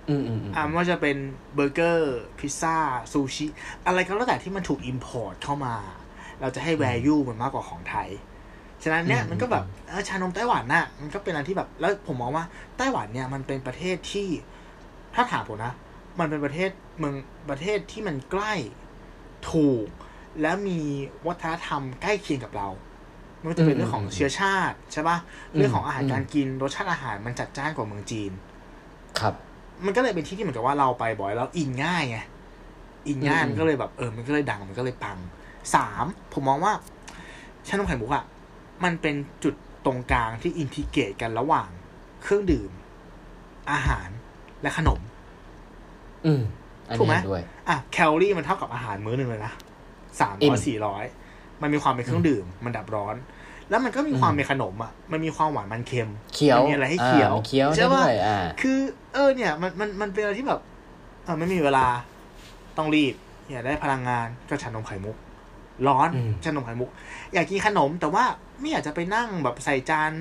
อืมอืมอืม
อ่าไม่ว่าจะเป็นเบอร์เกอร์ พิซซ่า ซูชิ อะไรก็แล้วแต่ที่มันถูก import เข้ามา เราจะให้ value มันมากกว่าของไทย ฉะนั้นเนี่ย
อืม
มันก็แบบเออชานมไต้หวันน่ะมันก็เป็นอะไรที่แบบ แล้วผมมองว่าไต้หวันเนี่ยมันเป็นประเทศที่ถ้าถามผมนะ มันเป็นประเทศเมืองประเทศที่มันใกล้ถูก และมีวัฒนธรรมใกล้เคียงกับเราไม่ว่าจะเป็นเรื่องของเชื้อชาติใช่ปะเรื่องของอาหารการกินรสชาติอาหารมันจัดจ้านกว่าเมืองจีน
ครับ
มันก็เลยเป็นที่ที่เหมือนกับว่าเราไปบ่อยแล้วอินง่ายไงอินง่าย
อืม
มันก็เลยแบบเออมันก็เลยดังมันก็เลยปังสามผมมองว่าชานมไข่มุกอะ มันเป็นจุดตรงกลางที่อินทิเกรตกันระหว่างเครื่องดื่ม อาหารและขนม
อืมอัน
ถูก
นี้
ไหม
เห็นด้วย
อะแคลอรี่มันเท่ากับอาหารมื้อหนึ่งเลยนะสาม
อิ่
ร้อย
ม
สี่ร้อยมันมีความเป็นเครื่องดื่ม มันดับร้อน แล้วมันก็มีความเป็นขนมอะมันมีความหวานมันเค็ม
เคี้ยว
มันมีอะไรให้เคี้ยว
อ่ามีเคี้ยวได้
ใช่ปะ
ด้วยอ่า
คือ เออ เนี่ย มันมันมันเป็นอะไรที่แบบเออไม่มีเวลาต้องรีบ อยากได้พลังงานก็ชานมไข่มุก ร้อน
อืม
ชานมไข่มุก อยากกินขนมแต่ว่า ไม่อยากจะไปนั่งแบบใส่จาน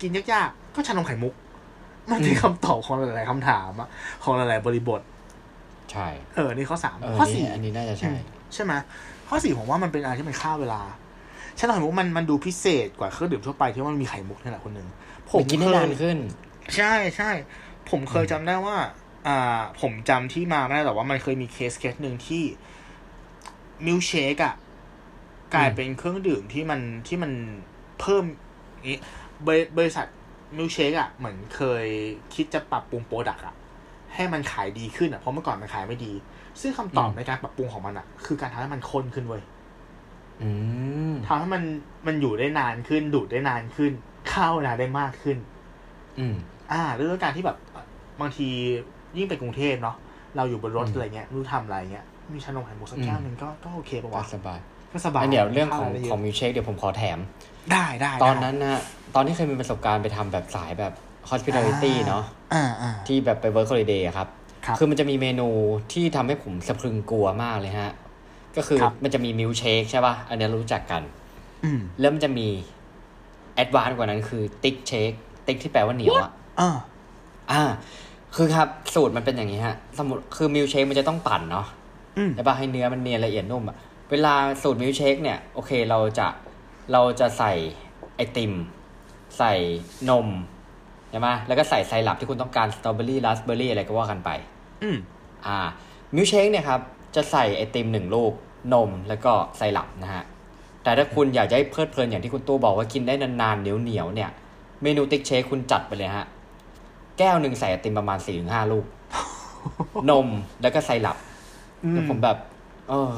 กินยากๆ ก็ชานมไข่มุก มันเป็นคำตอบของหลายๆคำถามอะของหลายๆบริบท
ใช่
เออ นี่ข้อสาม
เออ
ข้อ
นี่
สี่
อันนี้น่าจะใช่
ใช่ไหมข้อสี่ผมว่ามันเป็นอะไรที่มันฆ่าเวลาชานมไข่มุกมันมันดูพิเศษกว่าเครื่องดื่มทั่วไปที่ว่ามันมีไข่มุกนี่แหละคนหนึ่ง
ผมกินได้
เคย
นานขึ้น
ใช่ใช่ผมเคยจำได้ว่า อ่า ผมจำที่มาไม่ได้แต่ว่ามันเคยมี case case หนึ่งที่มิลเชคอะ กลายเป็นเครื่องดื่มที่มันที่มันเพิ่มนี้บริบริษัทมิลเชคอะเหมือนเคยคิดจะปรับปรุง product อะให้มันขายดีขึ้นอะเพราะเมื่อก่อนมันขายไม่ดี ซึ่งคำตอบ
อืม
ในการปรับปรุงของมันอะคือการทำให้มันข้นขึ้นเว้ย
อืม
ทำให้มันมันอยู่ได้นานขึ้น ดูดได้นานขึ้น เข้าเวลาได้มากขึ้น
อืม
อ่าเรื่องการที่แบบบางทียิ่งไปกรุงเทพเนาะเราอยู่บนรถ
อืม
อะไรเงี้ยไม่รู้ทำอะไรเงี้ยมีชานมไข่มุกสักแก้วหนึ่งก็ก็โอเคปะ
ก็
วะ
สบาย
ก็สบาย
อันเดี๋ยวเรื่องของ
ข้าวะไยะ
ของมิวเชคเดี๋ยวผมขอแถม
ได้ได้
ตอน
ได้
นั้นนะตอนที่เคยมีประสบการณ์ไปทำแบบสายแบบ hospitality
อ่า
เนาะ
อ่าอ่า
ที่แบบไป work holiday อะครับ
ครับ
คือมันจะมีเมนูที่ทำให้ผมสะพรึงกลัวมากเลยฮะ ก็คือ
ครับ
มันจะมีมิลเชคใช่ป่ะ อันเนี้ยรู้จักกัน
อืม
แล้วมันจะมี advance กว่านั้นคือ thick shake thick ที่แปลว่าเหนียวอะ
อ่า
อ่า คือครับ สูตรมันเป็นอย่างนี้ฮะ สมมติคือมิลเชคมันจะต้องปั่นเนาะ
อืม
ใช่ปะให้เนื้อมันเนียนละเอียดนุ่มอะ เวลาสูตรมิลเชคเนี่ยโอเคเราจะเราจะใส่ไอติม ใส่นมใช่ไหมแล้วก็ใส่ไซรัปที่คุณต้องการสตรอเบอรี่ราสเบอรี่อะไรก็ว่ากันไป
อืม
อ่ามิลเชคเนี่ยครับจะใส่ไอติมหนึ่งลูกนมแล้วก็ไซรัปนะฮะแต่ถ้าคุณอยากจะให้เพลิดเพลินอย่างที่คุณตู้บอกว่ากินได้นานๆเหนียวเหนียวๆเนี่ย เมนู thick shake คุณจัดไปเลยฮะ แก้วหนึ่งใส่ไอติมประมาณสี่ถึงห้าลูก นมแล้วก็ไซรัป
อืม
แล้วผมแบบ เออ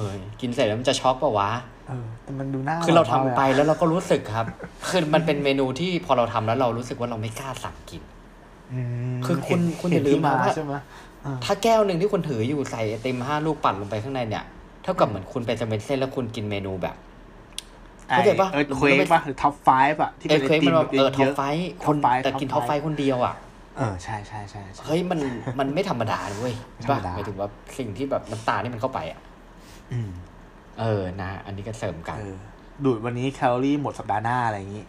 กินเสร็จแล้วมันจะช็อกปะวะ
เออแต่มันดูน่า
คือเราทำ
ยะ
ไปแล้วเราก็รู้สึกครับ คือมันเป็นเมนูที่พอเราทำแล้วเรารู้สึกว่าเราไม่กล้าสั่งกิน
อืม
คือคุณ
เห็น
คุณอย่าลืม
เห็นที่
นะว่า
ใช่ไหมอ่า
ถ้าแก้วหนึ่งที่คุณถืออยู่ใส่ไอติมห้าลูกปั่นลงไปข้างในเนี่ยเท่ากับเหมือนคุณไปจะเป็นเส้นแล้วคุณกินเมนูแบบเข้าใจปะ
เออเควกปะหรือท็อปไฟฟ์อะที่
เอ
เป็น
อเคว้งมัน
ไอ
ว่า
ติ
เออท็อป
ยะๆ
ไฟท์คน
ท็อปไฟท์
แต่กิน
ท็
ท็
อ
อ
ป
ป
ไฟ
ไฟ
ท์
ท์คนเดียวอะ
เออใช่ใช่ใช่ใช่
เฮ้ยมันมันไม่ธรรมดาเลยเว้ย
ไม่
ใช่
ธรรมดา
ปะหมายถึงว่าสิ่งที่แบบน้ำตาลนี่มันเข้าไปอะ
อืม
เออนะ อันนี้ก็เสริมกัน
เออดูดวันนี้แคลอรี่หมดสัปดาห์หน้าอะไรอย่างงี้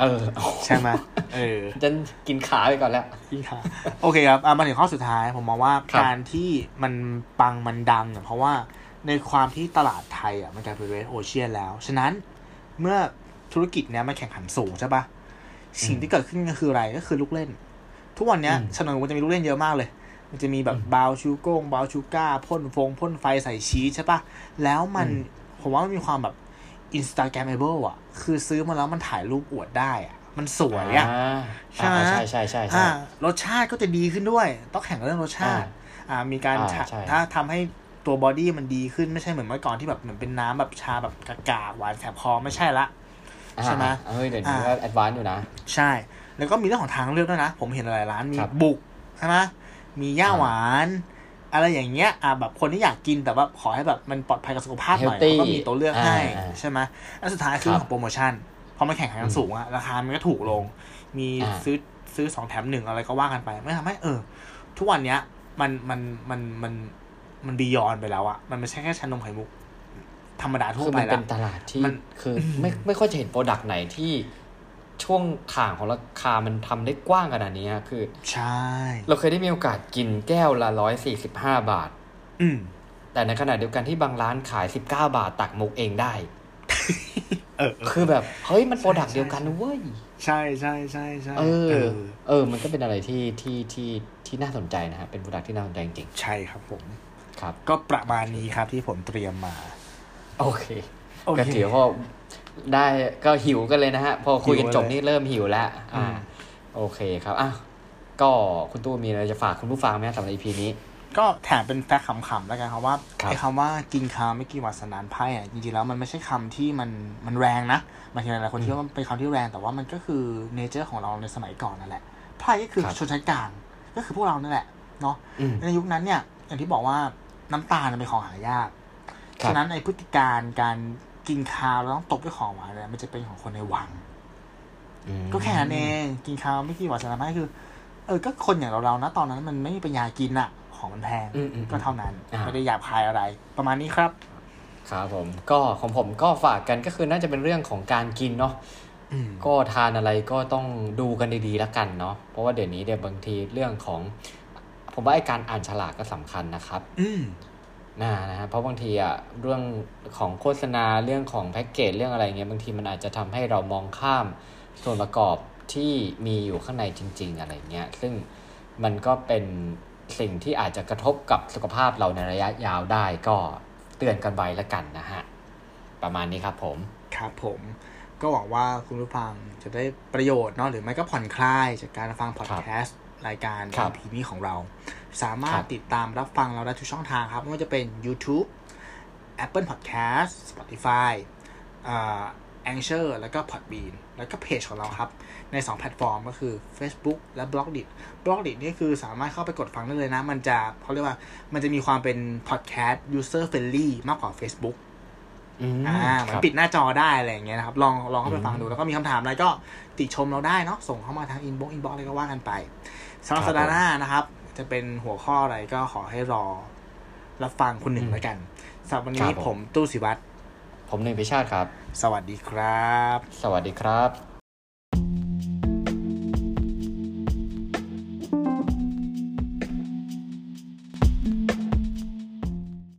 เออ
ใช่ไหมเออ
จะกินขาไปก่อนแล้ว
พี่ค่ะโอเคครับอะมาถึงข้อสุดท้าย ผมมองว่า
ครับ
การที่มันปังมันดังเนี่ยเพราะว่าในความที่ตลาดไทยอะมันกลายเป็นเรดโอเชียนแล้ว ฉะนั้นเมื่อธุรกิจเนี้ยมันแข่งขันสูงใช่ปะสิ่งที่เกิดขึ้นก็คืออะไรก็คือลูกเล่น ทุกวันเนี้ย
อืม
ชนนมันจะมีลูกเล่นเยอะมากเลย มันจะมีแบบ brown sugar brown sugar พ่นฟงพ่นไฟใส่ชีสใช่ปะแล้วมันผมว่ามันมีความแบบ Instagramable อะ คือซื้อมาแล้วมันถ่ายรูปอวดได้อะ มันสวยอะาใช่ไหม
อ่าใช่ใช่ใช่ใช่
อ่ารสชาติก็จะดีขึ้นด้วย ต้องแข่งเรื่องรสชาติ อ่ามีการ
อ่า
ทะ
ใช่
ถ้าทำให้ตัว body มันดีขึ้นไม่ใช่เหมือนเมื่อก่อนที่แบบเหมือนเป็นน้ำแบบชาแบบกากๆหวานแสบคอไม่ใช่ละใช่ไหม
อ่าเฮ้ยเดี๋ยวนี้
อ่า
ก็ advance อยู่นะ
ใช่ แล้วก็มีเรื่องของทางเลือกด้วยนะ ผมเห็นหลายร้านมี
ครับ
บุกใช่ไหม มีหญ้า
อ่า
หวาน อะไรอย่างเงี้ยอ่าแบบคนที่อยากกินแต่ว่าขอให้แบบมันปลอดภัยกับสุขภาพหน่อย
Healthy
เขาก็มีตัวเลือกให้
อ่า
ใช่ไหมแล้วสุดท้ายคือ
ครับ
เรื่องของโปรโมชั่นพอมันแข่งขันกันสูงอะราคามันก็ถูกลง มี
อ่า
ซื้อซื้อสองแถมหนึ่งอะไรก็ว่ากันไปไม่ทำให้เออ ทุกวันเนี้ย มันมันมันมันมัน beyond ไปแล้วอะมันไม่ใช่แค่ชานมไข่มุกธรรมดาทั่ว
คือ
ไป
มัน
แล้
เป็
วน
ตลาดที่
มัน
คืออไม่ไม่ค่อยจะเห็น product ไหนที่ ช่วงห่างของราคามันทำได้กว้างขนาดนี้ฮะคือ
ใช่
เราเคยได้มีโอกาสกินแก้วละร้อยสี่สิบห้าบาท
อืม
แต่ในขณะเดียวกันที่บางร้านขายสิบเก้าบาทตักมุกเองได้
เออเออ
คือแบบ เฮ้ยมัน product เดียวกันนะเว้ย
ใช่ใช่ใช่ใช่
เอ
เอ
อ
อ
เออ มันก็เป็นอะไรที่ที่ที่ที่น่าสนใจนะฮะ เป็น product ที่น่าสนใจจริง
ใช่ครับผม
ๆครับ
ก็ประมาณนี้ครับที่ผมเตรียมมา
โอเค
โอเค
ก็ถือว่า ได้ก็หิวกันเลยนะฮะ พอคุยกัน
หิวเลย
จบนี่เริ่มหิวแล้วอ่า
อืม
โอเคครับอะก็คุณตู้มีอะไรจะฝากคุณผู้ฟังไหมสำหรับ EP นี้
ก็แถมเป็น fact ขำๆแล้วกันครับว่า
ครับ
ไอ้คำว่ากินคาวไม่กินหวานสันดานไพร่อะจริงๆแล้วมันไม่ใช่คำที่มันมันแรงนะบางทีหลายๆคนคิดว่ามันเป็นคำที่แรงแต่ว่ามันก็คือnature ของเราในสมัยก่อนนั่นแหละไพร่ก็คือ
ครับ
ชนชั้นกลางก็คือพวกเรานั่นแหละเนาะ
อืม
ในยุคนั้นเนี่ยอย่างที่บอกว่าน้ำตาลเป็นของหายาก
ครับ
ฉะนั้นไอ้พฤติการการ กินคาวแล้วต้องตบด้วยของหวานเนี่ยมันจะเป็นของคนในวัง
อืม
ก็แค่นั้นเองกินคาวไม่กินหวานสันดานไพร่คือ เออ ก็คนอย่างเราเราๆนะตอนนั้น มันไม่มีปัญญากินอะของมันแพง
อืมอืม
ก็เท่านั้น
อ่า
ไม่ได้หยาบคายอะไร ประมาณนี้ครับ
ครับผม ก็ของผมก็ฝากกันก็คือน่าจะเป็นเรื่องของการกินเนาะ
อืม
ก็ทานอะไรก็ต้องดูกันดีๆแล้วกันเนาะเพราะว่าเดี๋ยวนี้เดี๋ยวบางทีเรื่องของ ผมว่าไอ้การอ่านฉลากก็สำคัญนะครับ
อืม
นะนะฮะเพราะบางทีอะเรื่องของโฆษณาเรื่องของแพ็กเกจเรื่องอะไรเงี้ยบางทีมันอาจจะทำให้เรามองข้ามส่วนประกอบที่มีอยู่ข้างในจริง ๆ อะไรเงี้ยซึ่งมันก็เป็นสิ่งที่อาจจะกระทบกับสุขภาพเราในระยะยาวได้ก็เตือนกันไว้ละกันนะฮะ ประมาณนี้ครับผม
ครับผมก็หวังว่าคุณผู้ฟังจะได้ประโยชน์เนาะหรือไม่ก็ผ่อนคลายจากการฟังพอดแคสต์ รายการ
ครับ
EP นี้ของเรา สามาร
ค
ถ
รับ
ติดตามรับฟังเราได้ทุกช่องทางครับ ไม่ว่าจะเป็น YouTube Apple Podcast Spotify อ่า Anchor แล้วก็ Podbean แล้วก็เพจของเราครับ ใน 2 แพลตฟอร์มก็คือ Facebook และ b l o g d i t b l o g d i t นี่คือสามารถเข้าไปกดฟังได้เลยนะ มันจะเขาเรียกว่ามันจะมีความเป็น podcast user friendly มากกว่า Facebook
อืม
อ่าเหมือ
ครั
น
บ
ปิดหน้าจอได้อะไรอย่างเงี้ยนะครับ ลองลองเข้าไป
อืม
ฟังดู แล้วก็มีคำถามอะไรก็ติชมเราได้เนาะส่งเข้ามาทาง inbox inbox อะไรก็ว่ากันไป สำหรับ
ครับ
สัปดาห์หน้านะครับ จะเป็นหัวข้ออะไรก็ขอให้รอ รับฟังคุณหนึ่ง
อืม
แล้วกันสำหรับวัน
ครั
นี้
บผม
ผมตู้สิวัตร
ผมหนึ่งพิชาติครับ
สวัสดีครับ
สวัสดีครับ